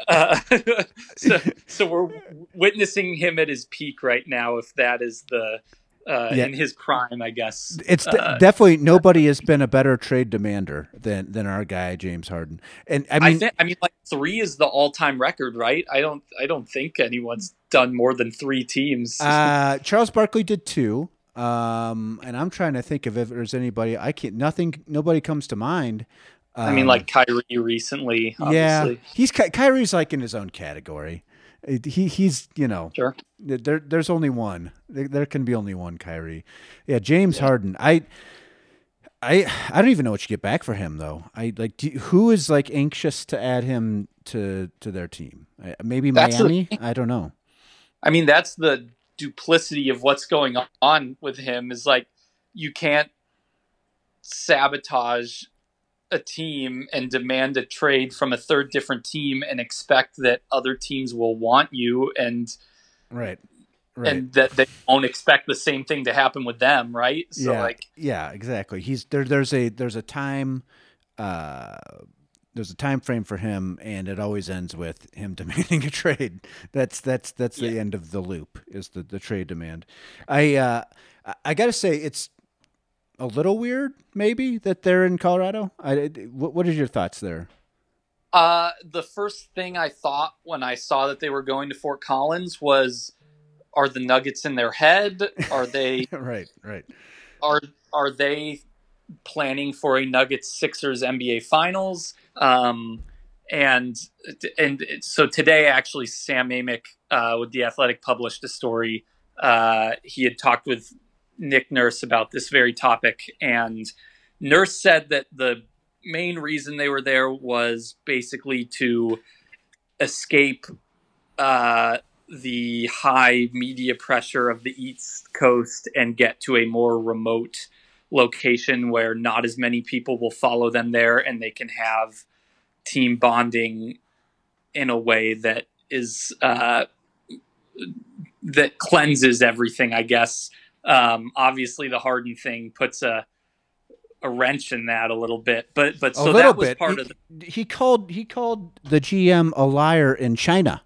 Uh, so, so we're witnessing him at his peak right now. If that is the uh, Yeah. in his prime, I guess it's de- Uh, definitely nobody has been a better trade demander than than our guy James Harden. And I I, mean, think I mean like three is the all-time record, right? I don't I don't think anyone's done more than three teams. Uh, Charles Barkley did two. Um, and I'm trying to think of if there's anybody I can't. Nothing. Nobody comes to mind. I mean, Um, like Kyrie recently, yeah, he's Ky- Kyrie's like in his own category. He he's you know Sure. there there's only one. There, there can be only one Kyrie. Yeah, James Harden. I. I I don't even know what you get back for him though. I like who is like anxious to add him to to their team? Maybe That's the Miami. I don't know. I mean, that's the duplicity of what's going on with him. Is like you can't sabotage a team and demand a trade from a third different team and expect that other teams will want you and Right. Right. and that they won't expect the same thing to happen with them, right? So yeah, like yeah, exactly. He's there. There's a there's a time. Uh, there's a time frame for him, and it always ends with him demanding a trade. That's that's that's the end of the loop. Is the the trade demand? I uh, I- I gotta say it's a little weird, maybe that they're in Colorado. I what what are your thoughts there? Uh, the first thing I thought when I saw that they were going to Fort Collins was, are the Nuggets in their head? Are they right, right. are are they planning for a Nuggets Sixers NBA Finals? Um, and and so today, actually, Sam Amick uh, with the Athletic published a story. Uh, he had talked with Nick Nurse about this very topic, and Nurse said that the main reason they were there was basically to escape uh, the high media pressure of the East Coast and get to a more remote location where not as many people will follow them there and they can have team bonding in a way that is uh, that cleanses everything i guess um, obviously the harden thing puts a a wrench in that a little bit but but so that was bit. part he, of the he called he called the GM a liar in China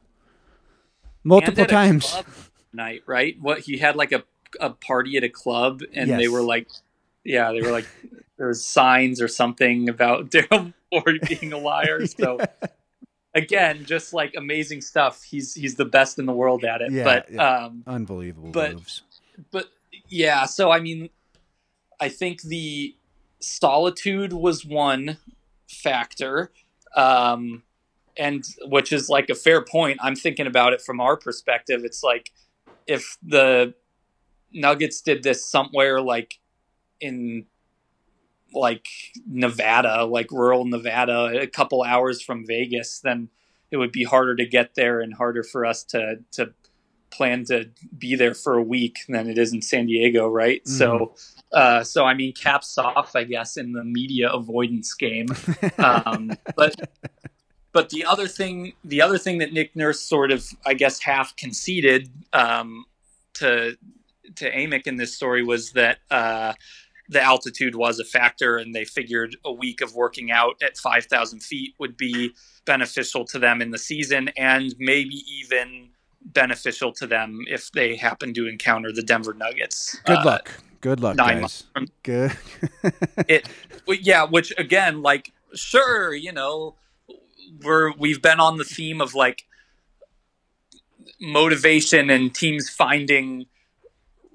multiple and at a times. club night, right? What he had like a a party at a club, and they were like, yeah, they were like, there was signs or something about Daryl Morey being a liar. So again, just like amazing stuff. He's he's the best in the world at it. Yeah, but yeah. um, Unbelievable but- moves. but yeah, so I mean, I think the solitude was one factor, um, and which is like a fair point. I'm thinking about it from our perspective. It's like if the Nuggets did this somewhere like in like Nevada, like rural Nevada, a couple hours from Vegas, then it would be harder to get there and harder for us to to plan to be there for a week than it is in San Diego, right? So, uh, so I mean, caps off, I guess, in the media avoidance game. Um, but but the other thing, the other thing that Nick Nurse sort of, I guess, half conceded um, to to Amick in this story was that uh, the altitude was a factor, and they figured a week of working out at five thousand feet would be beneficial to them in the season, and maybe even beneficial to them if they happen to encounter the Denver Nuggets. Good Uh, luck. Good luck, nine guys. months Good. well, yeah, which again, like, sure, you know, we're we've been on the theme of like motivation and teams finding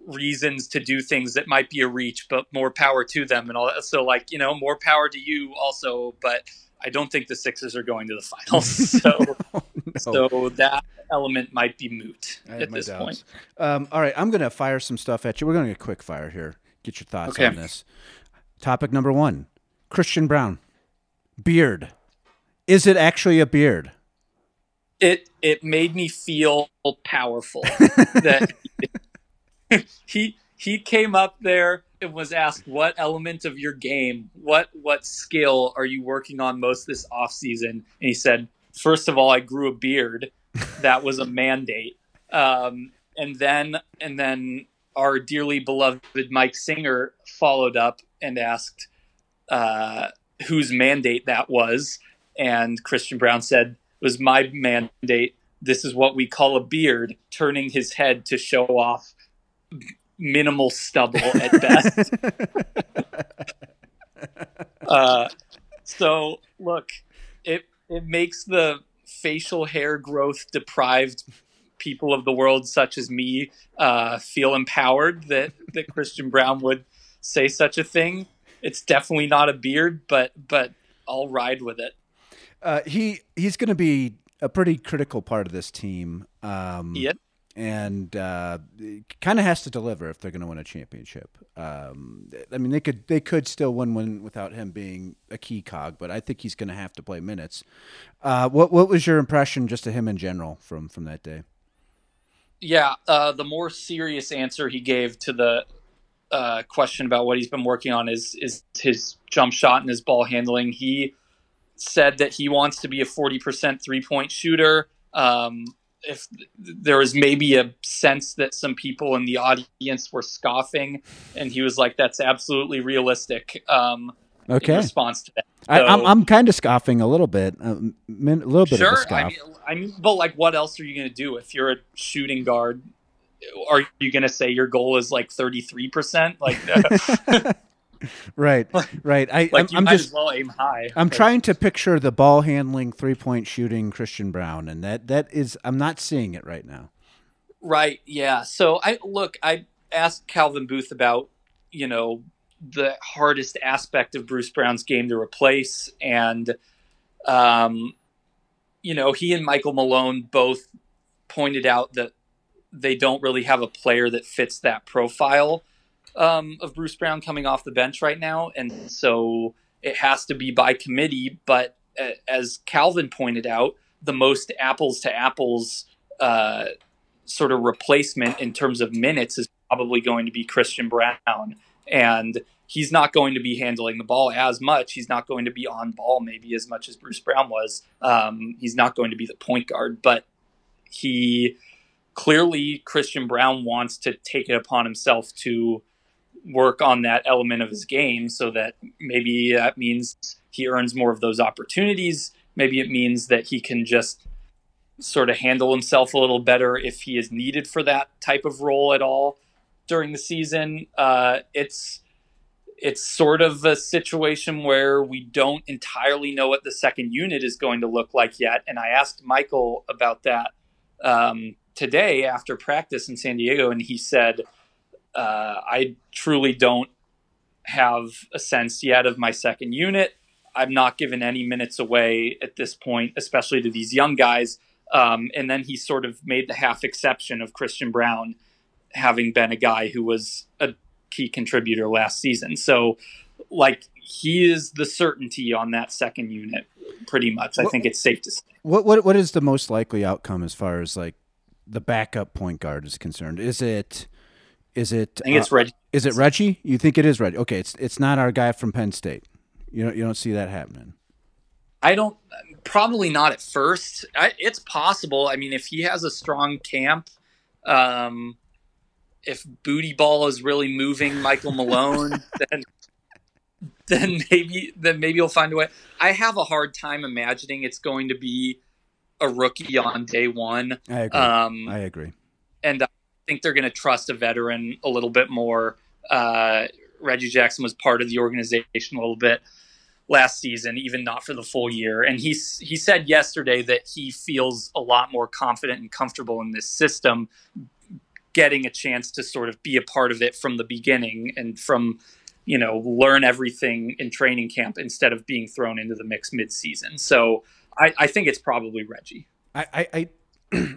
reasons to do things that might be a reach, but more power to them and all that. So, like, you know, more power to you also, but I don't think the Sixers are going to the finals. So. so that element might be moot at this doubts. point. Um, all right, I'm going to fire some stuff at you. We're going to get a quick fire here. Get your thoughts Okay. on this. Topic number one Christian Braun. Beard. Is it actually a beard? it it made me feel powerful that he he came up there and was asked what element of your game what what skill are you working on most this off season and he said first of all i grew a beard that was a mandate um, and then and then our dearly beloved mike singer followed up and asked uh, whose mandate that was and christian braun said it was my mandate. This is what we call a beard, turning his head to show off minimal stubble at best. uh, so look, it makes the facial hair growth deprived people of the world, such as me, uh, feel empowered that that Christian Braun would say such a thing. It's definitely not a beard, but but I'll ride with it. Uh, he he's going to be a pretty critical part of this team. Um, Yep. And uh, kind of has to deliver if they're going to win a championship. Um, I mean, they could they could still win one without him being a key cog, but I think he's going to have to play minutes. Uh, what what was your impression just of him in general from from that day? Yeah, uh, the more serious answer he gave to the uh, question about what he's been working on is is his jump shot and his ball handling. He said that he wants to be a forty percent three point shooter. Um, if there was maybe a sense that some people in the audience were scoffing, and he was like, "That's absolutely realistic." Um, Okay. response to that. I, I'm I'm kind of scoffing a little bit, a little bit of a sure. scoff. I mean, I mean, but like, what else are you going to do if you're a shooting guard? Are you going to say your goal is like 33 percent? Like, uh, right, right. I like I'm, you I'm might just as well aim high. I'm Like, trying to picture the ball handling, three point shooting Christian Braun, and that that is I'm not seeing it right now. Right. Yeah. So I look. I asked Calvin Booth about you know the hardest aspect of Bruce Brown's game to replace, and um, you know he and Michael Malone both pointed out that they don't really have a player that fits that profile um, of Bruce Brown coming off the bench right now, and so it has to be by committee. But uh, as Calvin pointed out, the most apples to apples. Uh, sort of replacement in terms of minutes is probably going to be Christian Braun. And he's not going to be handling the ball as much. He's not going to be on ball maybe as much as Bruce Brown was. Um, he's not going to be the point guard, but he clearly, Christian Braun wants to take it upon himself to work on that element of his game so that maybe that means he earns more of those opportunities. Maybe it means that he can just sort of handle himself a little better if he is needed for that type of role at all during the season. Uh, it's it's sort of a situation where we don't entirely know what the second unit is going to look like yet. And I asked Michael about that um, today after practice in San Diego, and he said, uh, "I truly don't have a sense yet of my second unit." I'm not giving any minutes away at this point, especially to these young guys. Um, and then he sort of made the half exception of Christian Braun having been a guy who was a key contributor last season. So, like, he is the certainty on that second unit, pretty much. I What- think it's safe to say. What what what is the most likely outcome as far as like the backup point guard is concerned? Is it is it I think it's Reggie. is it Reggie? You think it is Reggie? Okay, it's it's not our guy from Penn State. You don't you don't see that happening. I don't, probably not at first. I, it's possible. I mean, if he has a strong camp, um, if Booty Ball is really moving Michael Malone, then then maybe then maybe he'll find a way. I have a hard time imagining it's going to be a rookie on day one. I agree. Um, I agree. and I think they're going to trust a veteran a little bit more. Uh, Reggie Jackson was part of the organization a little bit last season, even not for the full year. And he he said yesterday that he feels a lot more confident and comfortable in this system, getting a chance to sort of be a part of it from the beginning and from you know learn everything in training camp instead of being thrown into the mix mid-season. So I, I think it's probably Reggie. I I I,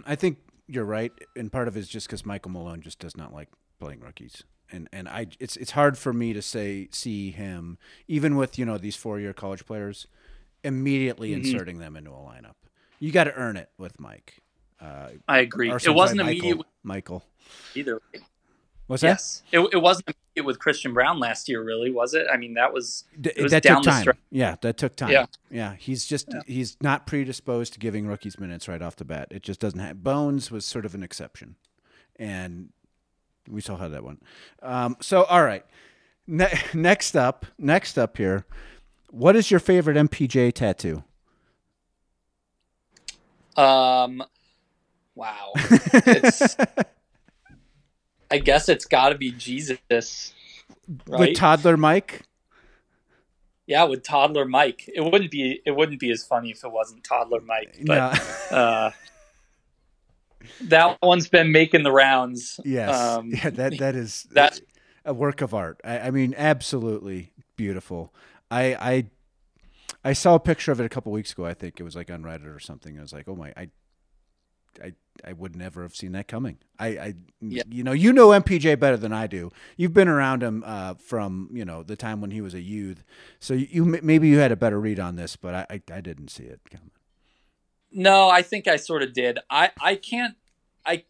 I think you're right, and part of it is just because Michael Malone just does not like playing rookies, and and I it's it's hard for me to say see him even with you know these four year college players immediately Mhm. inserting them into a lineup. You got to earn it with Mike. Uh, I agree. It wasn't immediate. Michael. either. What's that? Yes, it, it wasn't immediate with Christian Braun last year, really, was it? I mean, that was It was that down took the time. Yeah, that took time. Yeah. yeah. He's just Yeah. he's not predisposed to giving rookies minutes right off the bat. It just doesn't have. Bones was sort of an exception, and we saw how that went. Um, so, all right. Ne- next up, next up here, what is your favorite MPJ tattoo? um, wow. It's I guess it's got to be Jesus, right? With toddler Mike. yeah, with toddler Mike. It wouldn't be it wouldn't be as funny if it wasn't toddler Mike, but no. uh, that one's been making the rounds. yes. Um, yeah. That that is that a work of art. I, I mean, absolutely beautiful. I I I saw a picture of it a couple weeks ago. I think it was like on Reddit or something. I was like, oh my, I I I would never have seen that coming. I I Yeah. you know you know MPJ better than I do. You've been around him uh, from you know the time when he was a youth, so you, you maybe you had a better read on this, but I I, I didn't see it coming. No, I think I sort of did. I I can't I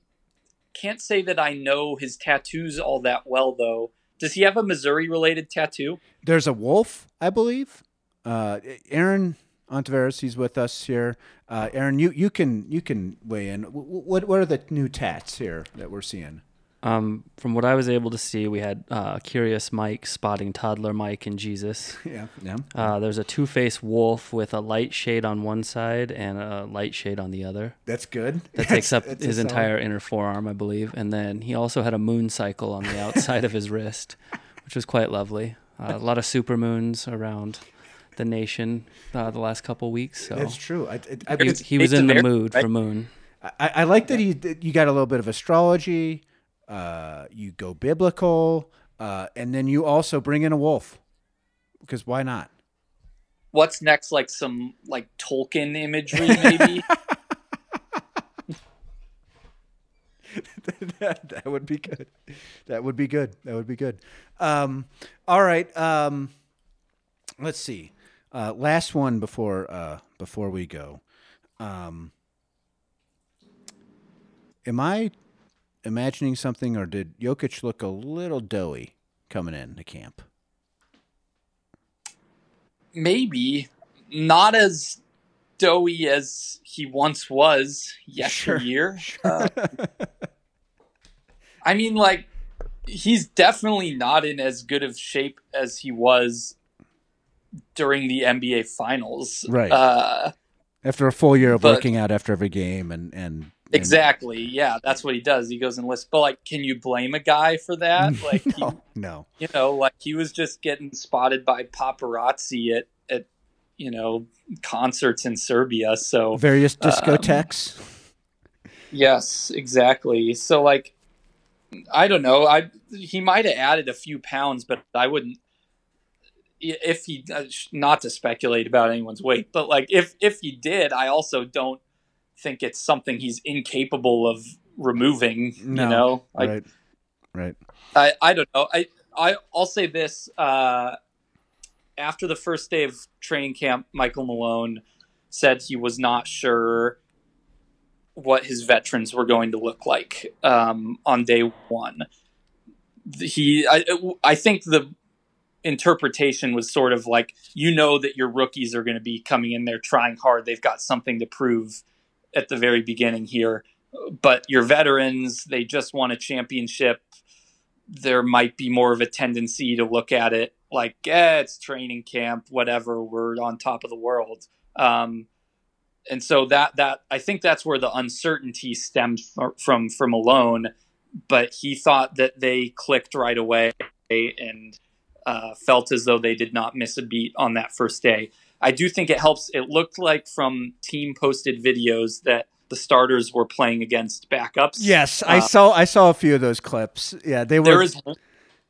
can't say that I know his tattoos all that well though. Does he have a Missouri related tattoo? There's a wolf, I believe. Uh, Aaron Ontiveros, he's with us here. Uh, Aaron, you, you can you can weigh in. Wh- What what are the new tats here that we're seeing? Um, from what I was able to see, we had uh, Curious Mike spotting Toddler Mike and Jesus. Yeah, yeah. Uh, there's a two faced wolf with a light shade on one side and a light shade on the other. That's good. That takes up his entire inner forearm, I believe. And then he also had a moon cycle on the outside of his wrist, which was quite lovely. Uh, a lot of super moons around the nation uh, the last couple weeks. So That's true. I, I, he, he was in the mood for moon. I, I like that he you got a little bit of astrology. Uh, you go biblical, uh, and then you also bring in a wolf because why not? What's next? Like some like Tolkien imagery, maybe. that, that would be good. That would be good. That would be good. Um, all right. Um, let's see. Uh, last one before uh, before we go. Um, am I imagining something, or did Jokic look a little doughy coming in the camp? Maybe not as doughy as he once was yesteryear. Sure. Sure. Uh, I mean, like he's definitely not in as good of shape as he was during the NBA Finals. Right. Uh, after a full year of but, working out after every game and and Exactly. Yeah, that's what he does. He goes and lists. But like, can you blame a guy for that? Like, no, he, no. You know, like he was just getting spotted by paparazzi at at you know concerts in Serbia. So various discotheques. Um, yes, exactly. So like, I don't know. I he might have added a few pounds, but I wouldn't. If he, uh, not to speculate about anyone's weight, but like if if he did, I also don't think it's something he's incapable of removing. No, you know, like, right, right. I I don't know. I I I'll say this. Uh, after the first day of training camp, Michael Malone said he was not sure what his veterans were going to look like um, on day one. He, I, I think the interpretation was sort of like you know that your rookies are going to be coming in there trying hard. They've got something to prove at the very beginning here. But your veterans, they just won a championship. There might be more of a tendency to look at it like, eh, it's training camp, whatever. We're on top of the world. Um, and so that that I think that's where the uncertainty stems from from Malone. But he thought that they clicked right away and uh, felt as though they did not miss a beat on that first day. I do think it helps. It looked like from team posted videos that the starters were playing against backups. Yes, I uh, saw I saw a few of those clips. Yeah, they were. There is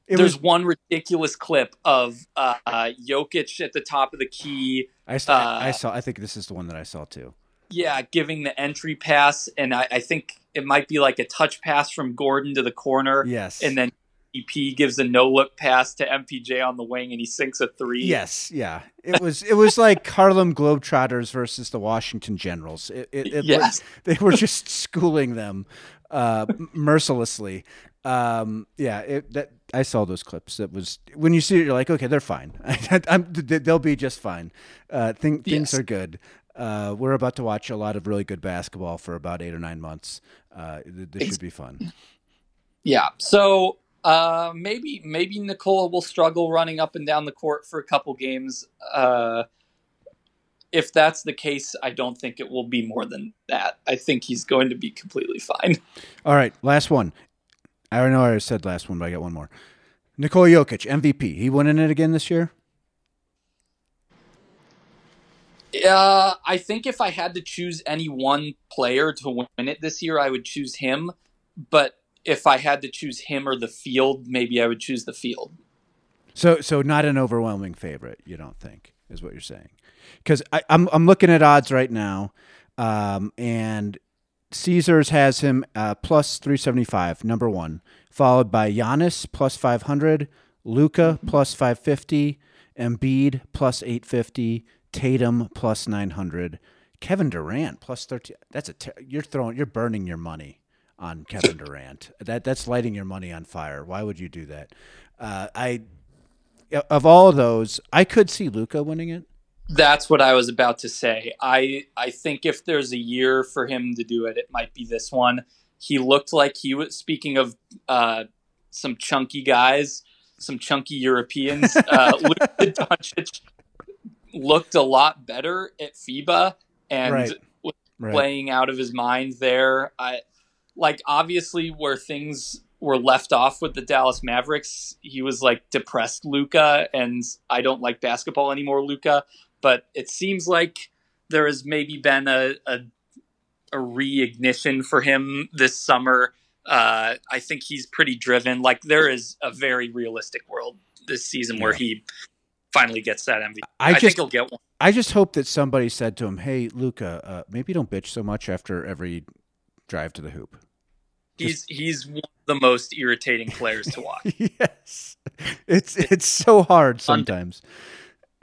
there's was, one ridiculous clip of uh, uh, Jokic at the top of the key. I saw, uh, I saw. I think this is the one that I saw too. Yeah, giving the entry pass, and I, I, think it might be like a touch pass from Gordon to the corner. Yes, and then EP gives a no look pass to MPJ on the wing and he sinks a three. Yes, yeah. It was it was like Harlem Globetrotters versus the Washington Generals. It, it, it yes. they were just schooling them uh, mercilessly. Um, yeah, it, that I saw those clips. That was when you see it, you're like, okay, they're fine. they'll be just fine. Uh, thing, things yes. are good. Uh, we're about to watch a lot of really good basketball for about eight or nine months. Uh, this should be fun. Yeah. So uh, maybe maybe Nikola will struggle running up and down the court for a couple games. Uh, if that's the case, I don't think it will be more than that. I think he's going to be completely fine. All right, last one. I don't know I said last one, but I got one more. Nikola Jokic, MVP. He winning it again this year? Uh, I think if I had to choose any one player to win it this year, I would choose him. But if I had to choose him or the field, maybe I would choose the field. So, so not an overwhelming favorite, you don't think, is what you're saying? Because I'm I'm looking at odds right now, um, and Caesars has him uh, plus 375, number one, followed by Giannis plus 500, Luka plus 550, Embiid plus 850, Tatum plus 900, Kevin Durant plus 13. That's a ter- you're throwing you're burning your money on Kevin Durant. That that's lighting your money on fire. Why would you do that? Uh, I of all of those, I could see Luka winning it. That's what I was about to say. I I think if there's a year for him to do it, it might be this one. he looked like he was speaking of uh, some chunky guys, some chunky Europeans. Uh, Luka Doncic looked a lot better at FIBA and Right. was Right. playing out of his mind there. I like obviously where things were left off with the Dallas Mavericks, he was like depressed Luka and I don't like basketball anymore, Luka. But it seems like there has maybe been a, a a reignition for him this summer. Uh, I think he's pretty driven. Like there is a very realistic world this season where he finally gets that MVP. I I, just- think he'll get one. I just hope that somebody said to him, "Hey, Luka, uh, maybe don't bitch so much after every drive to the hoop." He's he's one of the most irritating players to watch. yes, it's it's so hard sometimes.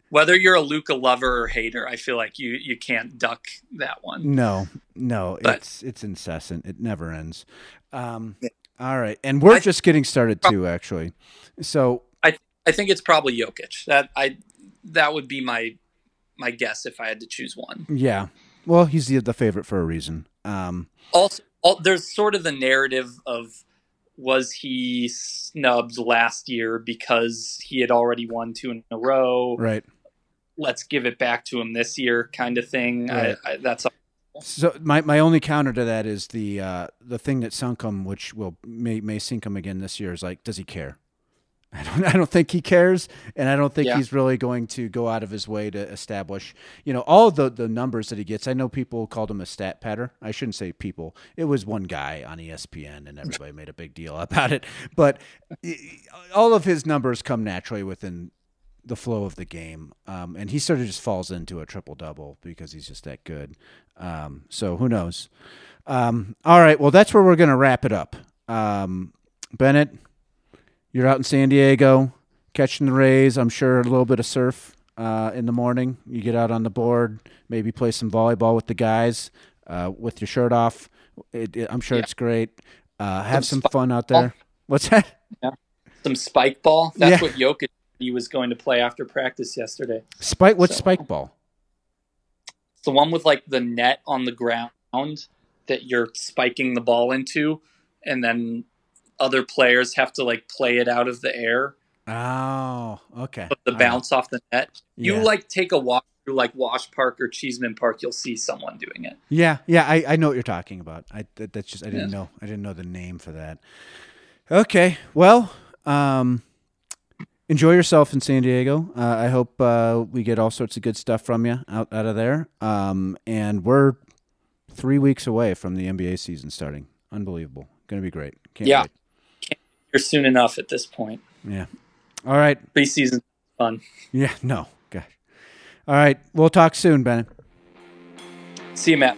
Whether you're a Luka lover or hater, I feel like you you can't duck that one. No, no, But- it's it's incessant. It never ends. Um, all right, and we're I- just getting started too, actually. So I think it's probably Jokic. That I that would be my my guess if I had to choose one. yeah, well, he's the the favorite for a reason. Um, also all, there's sort of the narrative of was he snubbed last year because he had already won two in a row right. let's give it back to him this year kind of thing Right. I, I, that's So my, my only counter to that is the uh, the thing that sunk him, which will may may sink him again this year, is like, does he care? I don't I don't think he cares, and I don't think Yeah. he's really going to go out of his way to establish, you know, all the the numbers that he gets. I know people called him a stat padder. I shouldn't say people. It was one guy on ESPN, and everybody made a big deal about it. But all of his numbers come naturally within the flow of the game, um, and he sort of just falls into a triple double because he's just that good. Um, so who knows? Um, all right, well that's where we're gonna wrap it up. Um, Bennett, you're out in San Diego catching the rays. I'm sure a little bit of surf uh, in the morning. You get out on the board, maybe play some volleyball with the guys uh, with your shirt off. It, it- I'm sure Yeah. it's great. Uh, have some Some fun out there. What's that? Yeah. some spike ball that's Yeah. what Jokic he was going to play after practice yesterday Spike. What's So- spike ball? it's the one with like the net on the ground that you're spiking the ball into and then other players have to like play it out of the air Oh, okay. but the All right. bounce off the net you Yeah. like take a walk through like Wash Park or Cheesman Park, you'll see someone doing it. Yeah, yeah, I, I know what you're talking about. I that, that's just I didn't Yeah. know I didn't know the name for that. Okay, well, um, enjoy yourself in San Diego. Uh, I hope uh, we get all sorts of good stuff from you out out of there. Um, and we're three weeks away from the NBA season starting. Unbelievable, going to be great. Can't Yeah. wait. You're soon enough at this point. yeah. All right. Preseason fun. Yeah. No. Gosh. All right. We'll talk soon, Bennett. See you, Matt.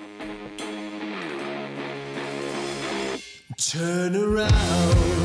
Turn around.